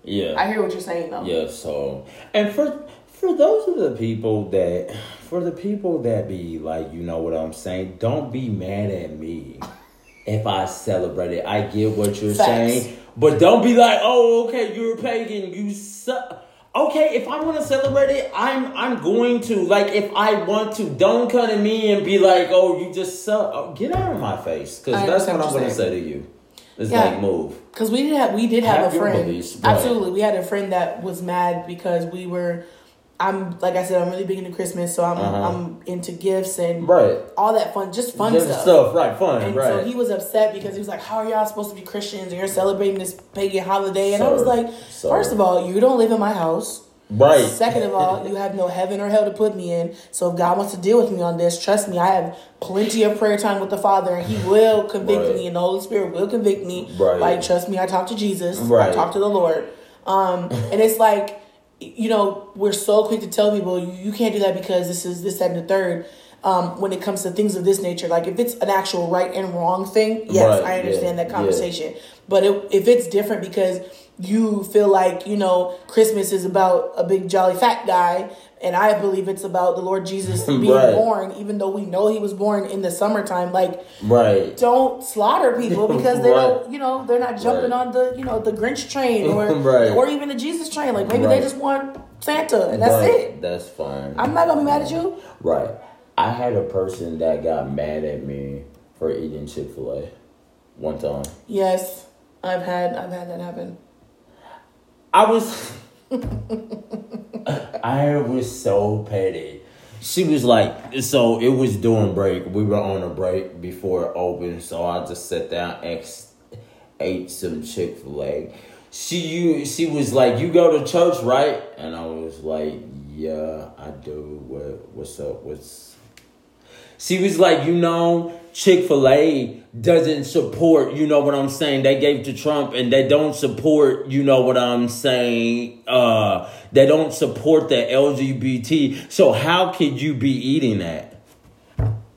Yeah. I hear what you're saying though. Yeah, so and for for those of the people that for the people that be like, you know what I'm saying, don't be mad at me if I celebrate it. I get what you're Facts. saying, but don't be like, oh, okay, you're a pagan, you suck. Okay, if I want to celebrate it, I'm I'm going to. Like, if I want to, don't come to me and be like, "Oh, you just suck." Oh, get out of my face, because that's what I'm going to say to you. It's Yeah. like, move. Because we did have we did have, Have a friend. beliefs. Absolutely, we had a friend that was mad because we were. I'm like I said, I'm really big into Christmas, so I'm Uh-huh. I'm into gifts and Right. all that fun, just fun Different stuff. stuff, right? Fun, And right? so he was upset because he was like, "How are y'all supposed to be Christians and you're celebrating this pagan holiday?" And I was like, Sir. first of all, you don't live in my house. right. Second of all, (laughs) you have no heaven or hell to put me in. So if God wants to deal with me on this, trust me, I have plenty of prayer time with the Father, and He will (laughs) convict Right. me, and the Holy Spirit will convict me. Right. Like, trust me, I talk to Jesus. I talk to the Lord. Um, and it's like, you know, we're so quick to tell people you, can't do that because this is this, that, and the third. Um, when it comes to things of this nature, like if it's an actual right and wrong thing, yes, Right, I understand yeah, that conversation. But if, if it's different because you feel like you know Christmas is about a big jolly fat guy, and I believe it's about the Lord Jesus (laughs) being Right. born, even though we know he was born in the summertime. Like, Right. don't slaughter people (laughs) because they Right. don't, you know, they're not jumping Right. on the you know the Grinch train or (laughs) or even the Jesus train. Like maybe they just want Santa, and that's it. That's fine. I'm not gonna be mad at you. right. I had a person that got mad at me for eating Chick Fil A one time. Yes, I've had I've had that happen. I was, I was so petty. She was like, so it was during break. We were on a break before it opened, so I just sat down and ate some Chick Fil A. She you she was like, you go to church, right? And I was like, yeah, I do. What what's up? What's she was like, you know, Chick fil A doesn't support, you know what I'm saying, they gave to Trump and they don't support, you know what I'm saying, uh, they don't support the LGBT. So how could you be eating that?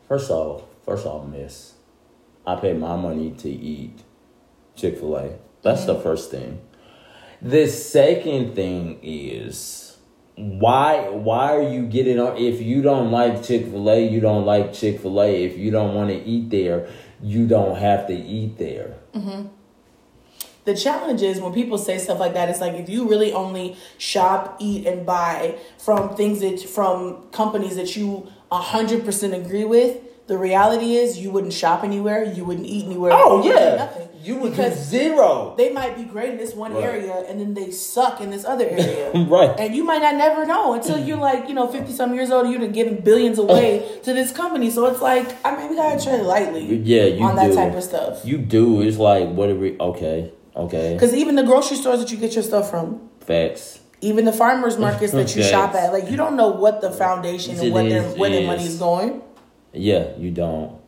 First off, first off, miss, I pay my money to eat Chick fil A. That's the first thing. The second thing is why why are you getting on if you don't like Chick-fil-A, you don't like Chick-fil-A. If you don't want to eat there, you don't have to eat there. Mm-hmm. the challenge is when people say stuff like that it's like if you really only shop eat and buy from things that from companies that you 100% agree with the reality is you wouldn't shop anywhere you wouldn't eat anywhere Oh yeah. You would do because zero. they might be great in this one Right. area and then they suck in this other area (laughs) Right. and you might not never know until you're like you know 50 some years old you've giving billions away (laughs) to this company so it's like i mean we gotta tread lightly Yeah, you on that type of stuff You do. It's like what are we okay. Okay. because even the grocery stores that you get your stuff from Facts. even the farmers markets that you Okay. (laughs) shop at like you don't know what the foundation and what their where their money is going Yeah, you don't.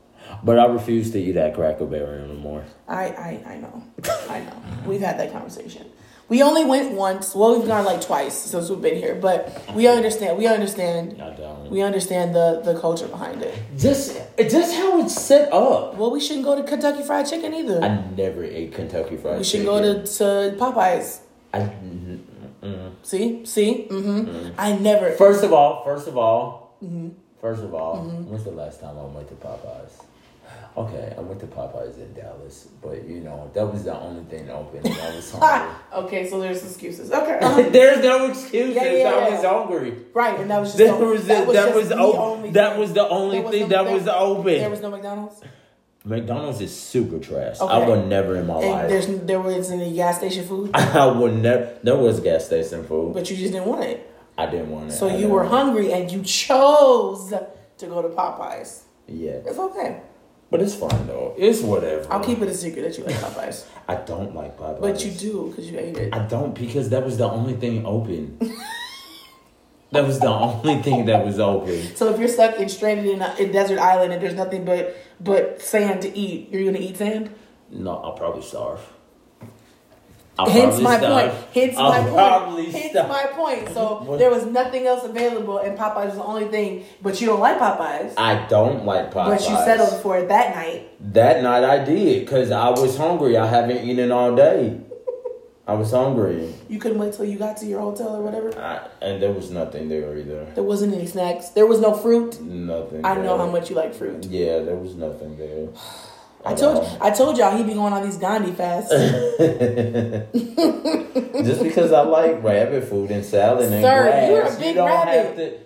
But I refuse to eat at Cracker Barrel anymore. i i i know i know we've had that conversation we only went once well we've gone like twice since we've been here but we understand we understand I don't. we understand the the culture behind it just just how it's set up. well we shouldn't go to kentucky fried chicken either I never ate Kentucky Fried Chicken. we should go to, to popeyes I, mm, mm. see see mm-hmm i never First of all, first of all, Mm-hmm. first of all, when's the last time I went to Popeyes? Okay, I went to Popeyes in Dallas, but you know that was the only thing open. And I was (laughs) hungry. okay so there's excuses okay uh-huh. (laughs) There's no excuses. Yeah, yeah, I yeah. was hungry. right and that was just That the- was that was, just was the open. only That thing. was the only was thing no- that was open. there was no mcdonald's McDonald's is super trash. Okay. I would never in my And life. there's there was any gas station food, (laughs) I would never. There was gas station food. but you just didn't want it. I didn't want it. So I you were want it. hungry and you chose to go to Popeyes. Yeah, It's okay. But it's fine though. It's whatever. I'll keep it a secret that you like Popeyes, (laughs) I don't like Popeyes. but you do because you ate it. I don't because that was the only thing open. (laughs) that was the only thing that was open. So if you're stuck and stranded in a in desert island and there's nothing but but sand to eat, you're gonna eat sand. No, I'll probably starve. Hence my starve. point. Hence I'll my point. Hence my point. So (laughs) there was nothing else available, and Popeyes was the only thing. But you don't like Popeyes, I don't like Popeyes. but you settled for it that night. That night I did because I was hungry. I haven't eaten all day. I was hungry, You couldn't wait till you got to your hotel or whatever. I, and there was nothing there either. There wasn't any snacks. There was no fruit. Nothing. I know how much you like fruit. Yeah, there was nothing there. (sighs) (sighs) (sighs) I told I told y'all he be going on these Gandhi fasts. (laughs) Just because I like rabbit food and salad and Sir, grass, you're a you big don't rabbit. have to.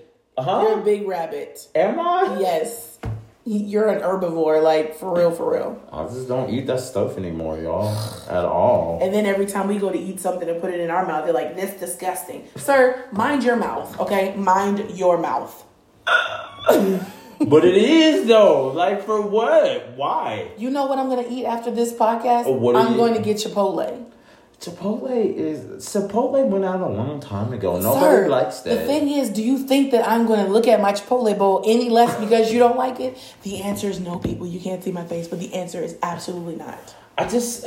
You're a big rabbit. Am I? Yes. You're an herbivore, like for real, for real. I just don't eat that stuff anymore, y'all. At all. And then every time we go to eat something and put it in our mouth, they're like, "This disgusting." Sir, mind your mouth, okay? Mind your mouth. (laughs) (laughs) but it is though. Like for what? Why? You know what I'm gonna eat after this podcast? Oh, what I'm going to get Chipotle. Chipotle is Chipotle went out a long time ago. Nobody Sir, likes that. The thing is, do you think that I'm going to look at my Chipotle bowl any less because you don't like it? The answer is no, people. You can't see my face, but the answer is absolutely not. I just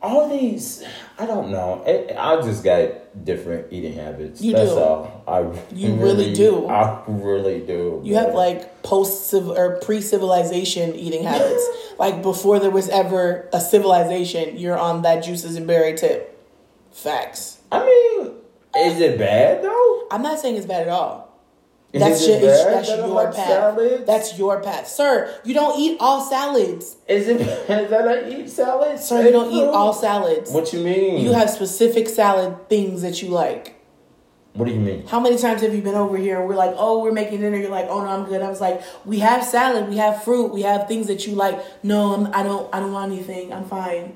all these. I don't know. It, I just got different eating habits. You That's do. all. I You really do. I really do. You have like post or pre civilization eating habits. (gasps) like before there was ever a civilization, you're on that juices and berry tip. Facts. I mean, is it bad though? I'm not saying it's bad at all. Is That's your, it's, that's that your like path. salads? That's your path, sir. You don't eat all salads, Is it that I eat salads? sir. You don't eat all salads. What you mean? You have specific salad things that you like. What do you mean? How many times have you been over here and we're like, oh, we're making dinner? You're like, oh no, I'm good. I was like, we have salad, we have fruit, we have things that you like. No, I'm, I don't, I don't want anything. I'm fine.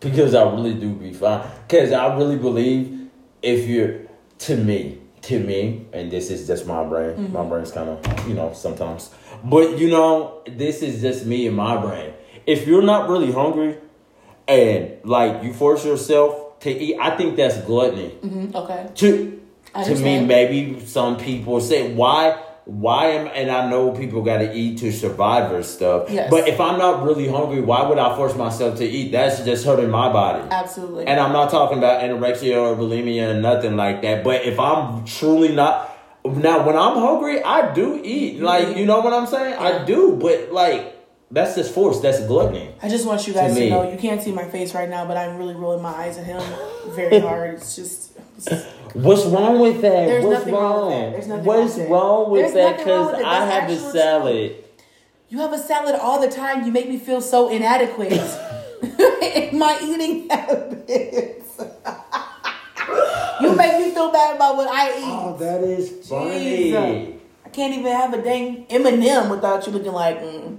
Because I really do be fine. Because I really believe if you're, to me, to me, and this is just my brain. My brain's kind of, you know, sometimes. But, you know, this is just me and my brain. If you're not really hungry and, like, you force yourself to eat, I think that's gluttony. Mhm, Okay. To, to me, maybe some people say, why, why am and I know people got to eat to survive or stuff. Yes. But if I'm not really hungry, why would I force myself to eat? That's just hurting my body. Absolutely. And I'm not talking about anorexia or bulimia and nothing like that. But if I'm truly not now, when I'm hungry, I do eat. Like mm-hmm. you know what I'm saying? I do. But like that's just force. That's gluttony. I just want you guys To to, know you can't see my face right now, but I'm really rolling my eyes at him very (laughs) hard. It's just. it's- What's wrong with that? There's What's nothing wrong with wrong? that. There's nothing What's wrong with that. wrong with There's that? Because. I have a salad. You have a salad all the time. You make me feel so inadequate in (laughs) (laughs) my eating habits. you make me feel bad about what I eat. Oh, that is funny. Jesus. I can't even have a dang M&M without you looking like, mm.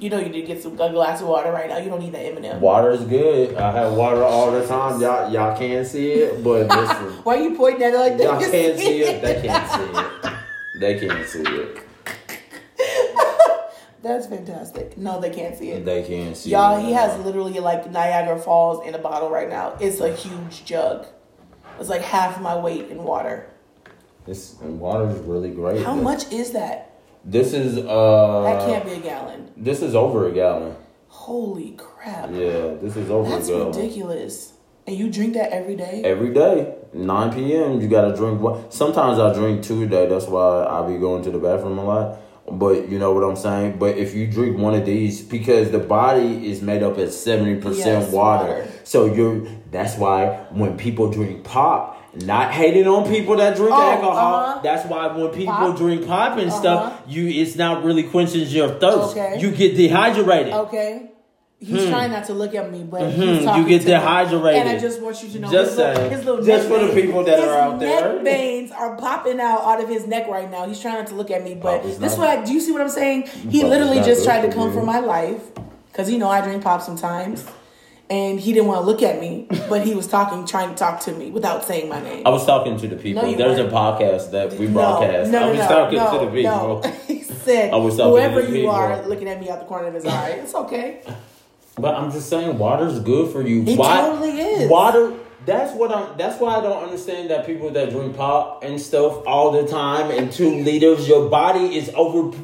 You know, you need to get some a glass of water right now. You don't need that M&M. Water is good. I have water all the time. Y'all, y'all can't see it, but listen, (laughs) Why are you pointing at it like that? y'all can't see it. They can't see it. (laughs) They can't see it. (laughs) That's fantastic. No, they can't see it. They can't see Y'all, it. he has literally like Niagara Falls in a bottle right now. It's a huge jug. It's like half my weight in water. This and water is really great. How much is that? This is uh. That can't be a gallon. This is over a gallon. Holy crap. Yeah, this is over That's a gallon. That's ridiculous. And you drink that every day? Every day, 9 p.m. You gotta drink. What? Sometimes I drink two a day. That's why I be going to the bathroom a lot. But you know what I'm saying. But if you drink one of these, because the body is made up at 70 percent Yes, water, water. so you're. That's why when people drink pop. Not hating on people that drink Oh, alcohol. uh-huh. That's why when people Pop. drink pop and Uh-huh. stuff, you it's not really quenching your thirst. Okay. You get dehydrated. Okay. He's trying not to look at me, but Mhm, he's you get dehydrated. And I just want you to know, Just his, little, saying. his little Just neck for the people that are out there. neck veins are popping out out of his neck right now. He's trying not to look at me, but Pop is this what I do. You see what I'm saying? He Pop literally just tried to come for my life because you know I drink pop sometimes, and he didn't want to look at me, but he was talking, trying to talk to me without saying my name. I was talking to the people. No, There's weren't. a podcast that we broadcast. no, no, I was no, talking no, to the people. No. (laughs) he said, I was "Whoever you people. are, looking at me out the corner of his eye, it's okay." But I'm just saying, water's good for you. It totally is. Water. That's what I'm. That's why I don't understand that people that drink pop and stuff all the time and two liters. Your body is over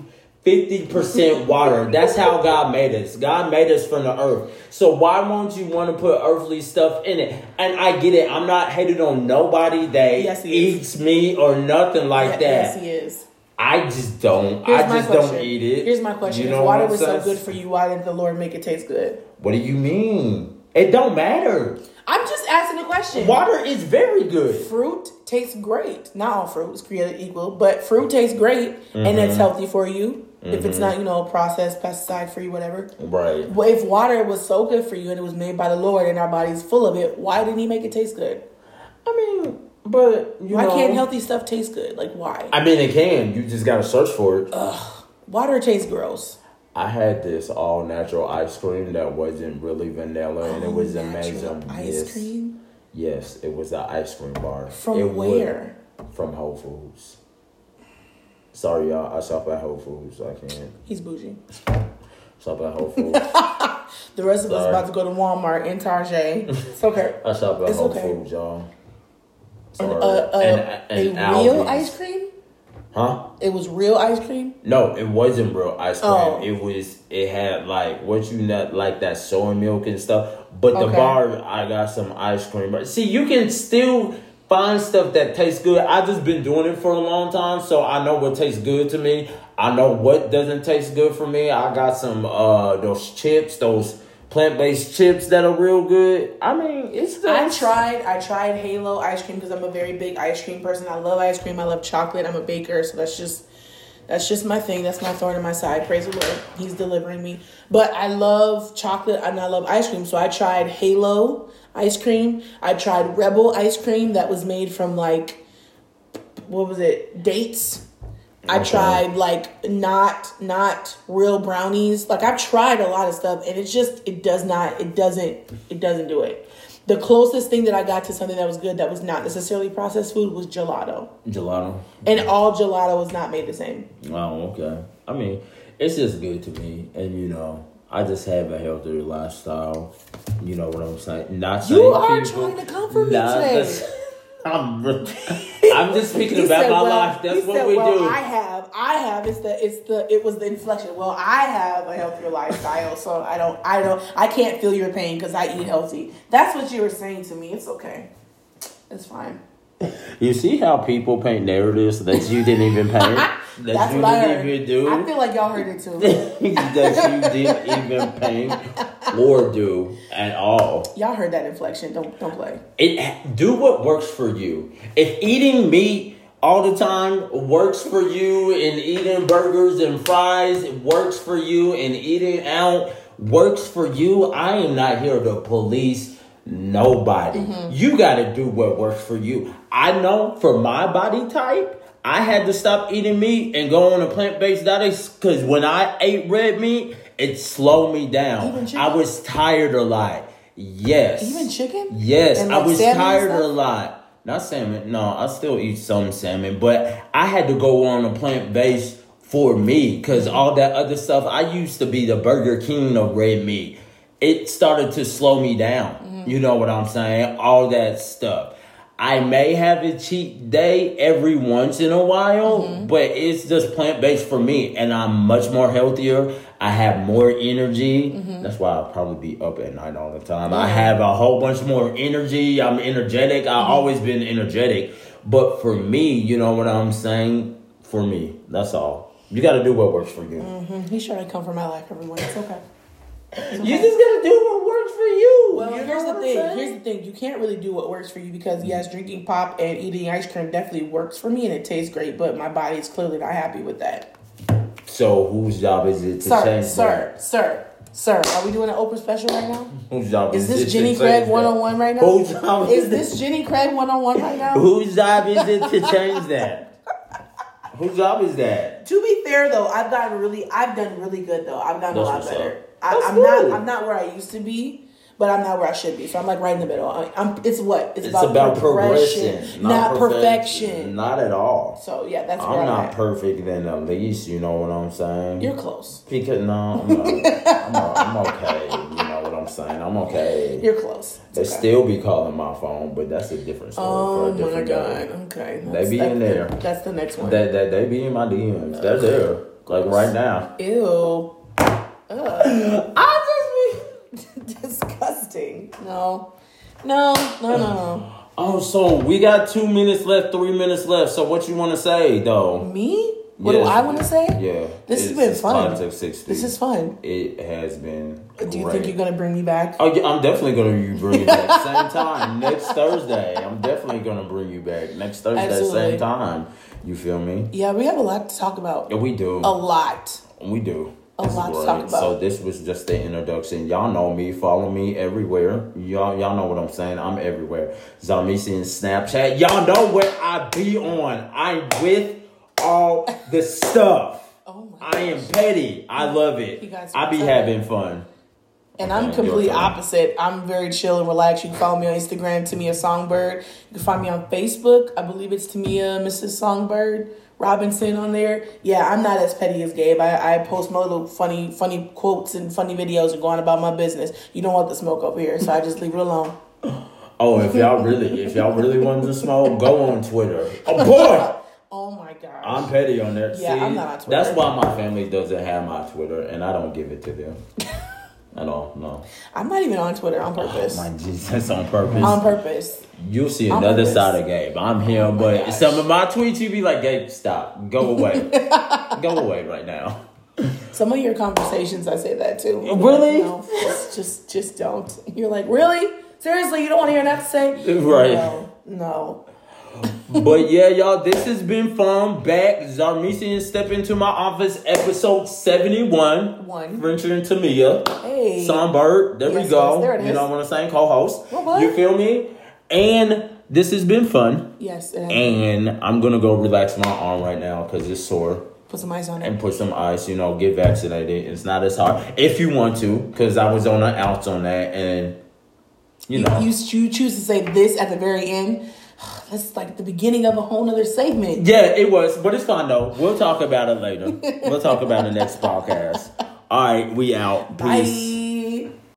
fifty percent water. That's how God made us. God made us from the earth. So why won't you want to put earthly stuff in it? And I get it. I'm not hating on nobody that Yes, he is. eats meat or nothing like Yeah, that. Yes, he is. I just don't. Here's I just don't eat it. Here's my question: You If water was so good for you, why didn't the Lord make it taste good? What do you mean? It don't matter. I'm just asking a question. Water is very good. Fruit tastes great. Not all fruit is created equal, but fruit tastes great, and Mm-hmm. it's healthy for you if it's mm-hmm. not, you know, processed, pesticide free, whatever. Right. But if water was so good for you and it was made by the Lord and our body's full of it, why didn't He make it taste good? I mean, but you Why know, can't healthy stuff taste good? Like why? I mean, it can. You just gotta search for it. Water tastes gross. I had this all natural ice cream that wasn't really vanilla, and it was amazing. Ice yes. cream Yes, it was an ice cream bar. from It where? From Whole Foods. Sorry, y'all. I shop at Whole Foods. I can't He's bougie. shop at Whole Foods. (laughs) The rest of us Sorry. about to go to Walmart and Target. It's okay. (laughs) I shop at It's Whole okay. Foods, y'all. Sorry. uh, uh, And- and a real Aldi's. ice cream? Huh? It was real ice cream? No, it wasn't real ice cream. Oh. It was. It had like what you not like that soy milk and stuff. But the bar, I got some ice cream. But see, you can still find stuff that tastes good. I just been doing it for a long time, so I know what tastes good to me. I know what doesn't taste good for me. I got some uh those chips, those plant based chips that are real good. I mean, it's the I tried. I tried Halo ice cream because I'm a very big ice cream person. I love ice cream. I love chocolate. I'm a baker, so that's just that's just my thing. That's my thorn in my side. Praise the Lord, He's delivering me. But I love chocolate and I love ice cream. So I tried Halo ice cream. I tried Rebel ice cream that was made from like what was it? Dates. I tried like not not real brownies. Like I've tried a lot of stuff and it's just it does not it doesn't it doesn't do it. The closest thing that I got to something that was good that was not necessarily processed food was gelato. gelato. And all gelato was not made the same. Oh, okay. I mean, it's just good to me, and you know, I just have a healthier lifestyle. You know what I'm saying? Not You saying are people- trying to comfort me today. (laughs) the- I'm. (laughs) I'm just speaking about said, my well- life. That's what said, we well, do. I have, I have. It's the, it's the, it was the inflection. Well, I have a healthier lifestyle, so I don't, I don't, I can't feel your pain because I eat healthy. That's what you were saying to me. It's okay. It's fine. You see how people paint narratives that you didn't even paint? (laughs) that That's you what I heard. even do? I feel like y'all heard it too. (laughs) that you (laughs) didn't even paint or do at all. y'all heard that inflection. Don't, don't play. It do what works for you. If eating meat all the time works for you, and eating burgers and fries works for you, and eating out works for you, I am not here to police nobody. Mm-hmm. You got to do what works for you. I know for my body type. I had to stop eating meat and go on a plant based diet because when I ate red meat, it slowed me down. I was tired a lot. Yes. Even chicken? Yes, And, I like, was tired a lot. Not salmon. No, I still eat some salmon, but I had to go on a plant based for me because all that other stuff. I used to be the Burger King of red meat. It started to slow me down. Mm-hmm. You know what I'm saying? All that stuff. I may have a cheat day every once in a while, Mm-hmm. but it's just plant based for me, and I'm much more healthier. I have more energy. Mm-hmm. That's why I'll probably be up at night all the time. I have a whole bunch more energy. I'm energetic. Mm-hmm. I've always been energetic. But for me, you know what I'm saying? For me, that's all. You got to do what works for you. Mm, He sure to come for my life, everyone. It's okay. You just got to do what works for you. Well, You know here's the I'm thing. saying? Here's the thing. You can't really do what works for you because yes, drinking pop and eating ice cream definitely works for me and it tastes great, but my body is clearly not happy with that. So whose job is it to Sir, change sir, sir, sir. Are we doing an Oprah special right now? Whose job Is is, this Jenny Craig that? one on one right now? Whose job Is this Jenny Craig one on one right now? Whose job is it to (laughs) change that? Whose job is that? To be fair though, I've gotten really, I've done really good though. I've gotten That's a lot better. up. I, I'm good. not, I'm not where I used to be, but I'm not where I should be. So I'm like right in the middle. I, I'm. It's what? It's about, progression, not, perfection. Not at all. So yeah, that's I'm I'm, not at. perfect then at least, you know what I'm saying? You're close. because no, I'm. I'm, I'm okay. You know what I'm saying? I'm okay. You're close. It's They okay. still be calling my phone, but that's a different story Oh for a oh my different god. day. Okay. They be that's in the- there. That's the next one. That that they be in my DMs. They're there. Like right now. Ew. Ugh. (gasps) I just be Disgusting. No. No. No. No. No. (sighs) Oh, so we got two minutes left, three minutes left. So what you want to say though? Me? What Yes. do I want to say? Yeah, This has been it's fun. Context 60. This is fun. It has been. Do you great. think you're gonna bring me back? Oh, yeah, I'm definitely gonna bring you back (laughs) same time next Thursday. I'm definitely gonna bring you back next Thursday Absolutely. same time. You feel me? Yeah, we have a lot to talk about. Yeah, we do. A lot. We do. A lot to talk about. So this was just the introduction. Y'all know me. Follow me everywhere. Y'all y'all know what I'm saying. I'm everywhere. Zamisi and Snapchat. Y'all know where I be on. I'm with all the stuff. (laughs) Oh my I am petty. I love it. I be having fun. And I'm Okay, complete opposite. I'm very chill and relaxed. You can follow me on Instagram, Tamia Songbird. You can find me on Facebook. I believe it's Tamia Mrs. Songbird Robinson on there. Yeah, I'm not as petty as Gabe. I, I post my little funny, funny quotes and funny videos and going about my business. You don't want the smoke up here, so I just leave it alone. (laughs) Oh, if y'all really, if y'all really want to smoke, go on Twitter. Oh boy, (laughs) Oh my gosh. I'm petty on there. Yeah, See, I'm not on Twitter. That's why my family doesn't have my Twitter, and I don't give it to them (laughs) at all. No. I'm not even on Twitter on purpose. Oh, my Jesus, on purpose. on purpose. You'll see On another purpose. side of Gabe. I'm him, oh but gosh. some of my tweets, you be like, Gabe, stop. Go away. (laughs) Go away right now. Some of your conversations, I say that too. Really? No, just, just, don't. You're like, really? Seriously, you don't want to hear enough to say? Right. No, no. But yeah, y'all, this has been fun. Back, Zarmesian Step Into My Office, episode 71. One. Venture and Tamia. Hey. Songbird. There we go. yes, there it You know what I'm saying? Co-host. What, what? You feel me? And this has been fun. Yes, it has. And I'm gonna go relax my arm right now because it's sore. put some ice on it. and put some ice, you know, get vaccinated. It's not as hard if you want to, because I was on the outs on that, and you know, You, you choose to say this at the very end. That's like the beginning of a whole nother segment. yeah, it was, but it's fine though. We'll talk about it later. we'll talk about it next (laughs) podcast. All right, we out. Peace. Bye.